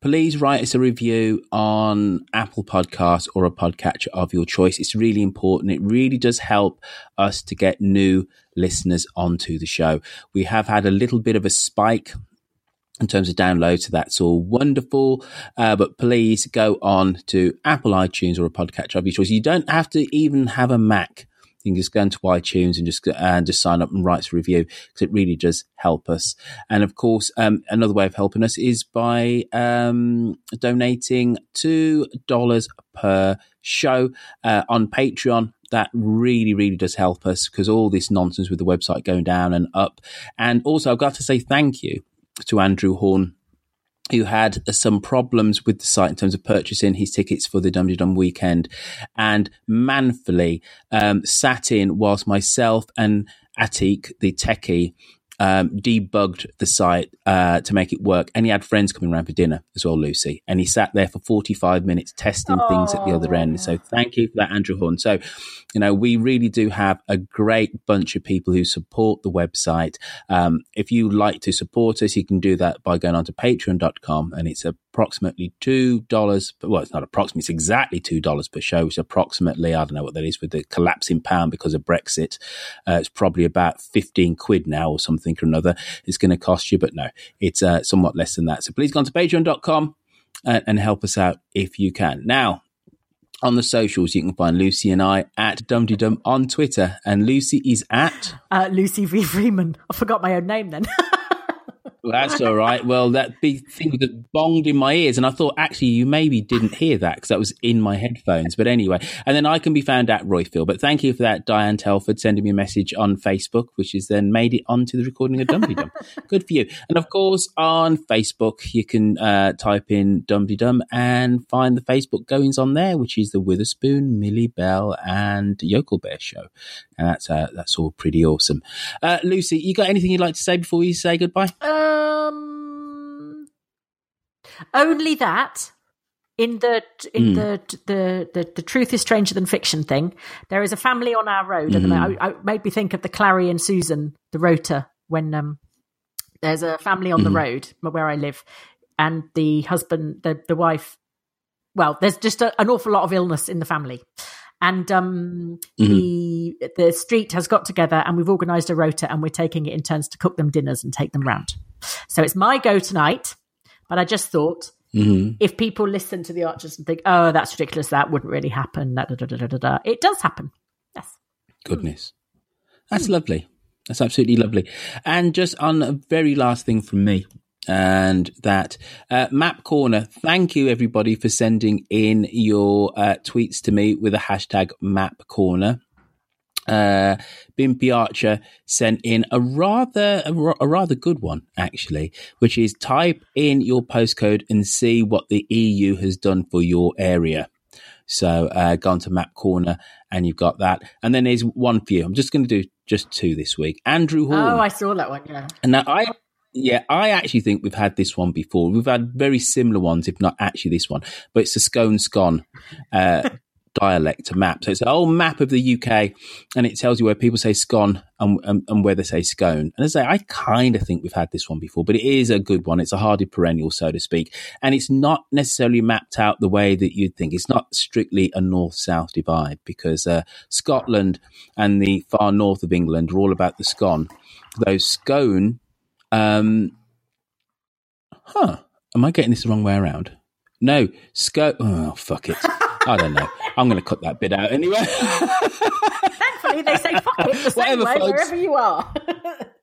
S2: Please write us a review on Apple Podcasts or a podcatcher of your choice. It's really important. It really does help us to get new listeners onto the show. We have had a little bit of a spike in terms of downloads. So that's all wonderful. Uh, but please go on to Apple iTunes or a podcatcher of your choice. You don't have to even have a Mac. You can just go into iTunes and just and just sign up and write a review because it really does help us. And of course, um, another way of helping us is by um, donating two dollars per show uh, on Patreon that really, really does help us because all this nonsense with the website going down and up. And also, I've got to say thank you to Andrew Horn, who had some problems with the site in terms of purchasing his tickets for the Dum Dum weekend and manfully um, sat in whilst myself and Atik, the techie, um, debugged the site uh, to make it work. And he had friends coming around for dinner as well, Lucy. And he sat there for 45 minutes testing things at the other end. So thank you for that, Andrew Horn. So, you know, we really do have a great bunch of people who support the website. Um, if you like to support us, you can do that by going on to patreon.com and it's approximately $2. Well, it's not approximately, it's exactly $2 per show. It's approximately, I don't know what that is with the collapsing pound because of Brexit. Uh, it's probably about 15 quid now or something or another. It's going to cost you, but no, it's uh, somewhat less than that. So please go on to patreon.com and, and help us out if you can. Now, on the socials, you can find Lucy and I at Dum on Twitter, and Lucy is at
S6: Uh, Lucy V. Freeman. I forgot my own name then.
S2: That's all right. Well, that big thing that bonged in my ears, and I thought actually you maybe didn't hear that because that was in my headphones. But anyway, and then I can be found at Roifield. But thank you for that, Diane Telford, sending me a message on Facebook, which has then made it onto the recording of Dumteedum. Good for you. And of course, on Facebook, you can uh, type in Dumteedum and find the Facebook goings on there, which is the Witherspoon, Millie Bell, and Yokel Bear show. And that's uh, that's all pretty awesome. Uh, Lucy, you got anything you'd like to say before we say goodbye?
S6: Um, only that in the in
S2: Mm.
S6: the, the the the truth is stranger than fiction thing. There is a family on our road at the
S2: Mhm.
S6: moment. I, I made me think of the Clarrie and Susan, the rota when um there's a family on the
S2: Mhm.
S6: road where I live, and the husband, the the wife. Well, there's just a, an awful lot of illness in the family, and um, the the street has got together and we've organised a rota and we're taking it in turns to cook them dinners and take them round. So it's my go tonight, but I just thought
S2: Mhm.
S6: if people listen to the Archers and think, "Oh, that's ridiculous. That wouldn't really happen," da, da, da, da, da, da, da, it does happen. Yes.
S2: Goodness. That's lovely. That's absolutely lovely. And just on a very last thing from me, and that uh, Map Corner, thank you everybody for sending in your uh, tweets to me with the hashtag Map Corner. Uh, Bimpy Archer sent in a rather a, a rather good one actually, which is type in your postcode and see what the EU has done for your area. So uh, go on to Map Corner and you've got that. And then there's one for you. I'm just going to do just two this week. Andrew Hall.
S6: Oh, I saw that one. Yeah.
S2: And now I, yeah, I actually think we've had this one before. We've had very similar ones, if not actually this one, but it's the scone scone uh, dialect map. So it's a whole map of the UK, and it tells you where people say scone and, and, and where they say scone. And I say, I kind of think we've had this one before, but it is a good one. It's a hardy perennial, so to speak, and it's not necessarily mapped out the way that you'd think. It's not strictly a north-south divide because uh, Scotland and the far north of England are all about the scone. Though scone um, huh. Am I getting this the wrong way around? No. Sco. Oh, fuck it. I don't know. I'm going to cut that bit out anyway.
S6: Thankfully, they say "fuck it" the same
S2: Whatever,
S6: way
S2: folks.
S6: wherever you are.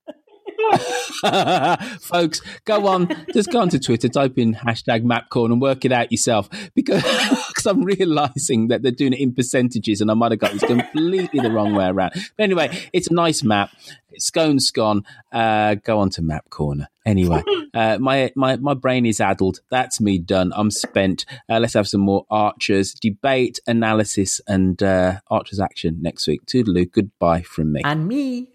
S2: Folks, go on. Just go onto Twitter, type in hashtag MapCorn and work it out yourself because I'm realizing that they're doing it in percentages and I might have got this completely the wrong way around. But anyway, it's a nice map. It's scone scone. Uh, go on to Map Corner. Anyway, uh, my, my, my brain is addled. That's me done. I'm spent. Uh, let's have some more Archers debate, analysis, and uh, Archers action next week. Toodaloo. Goodbye from me.
S6: And me.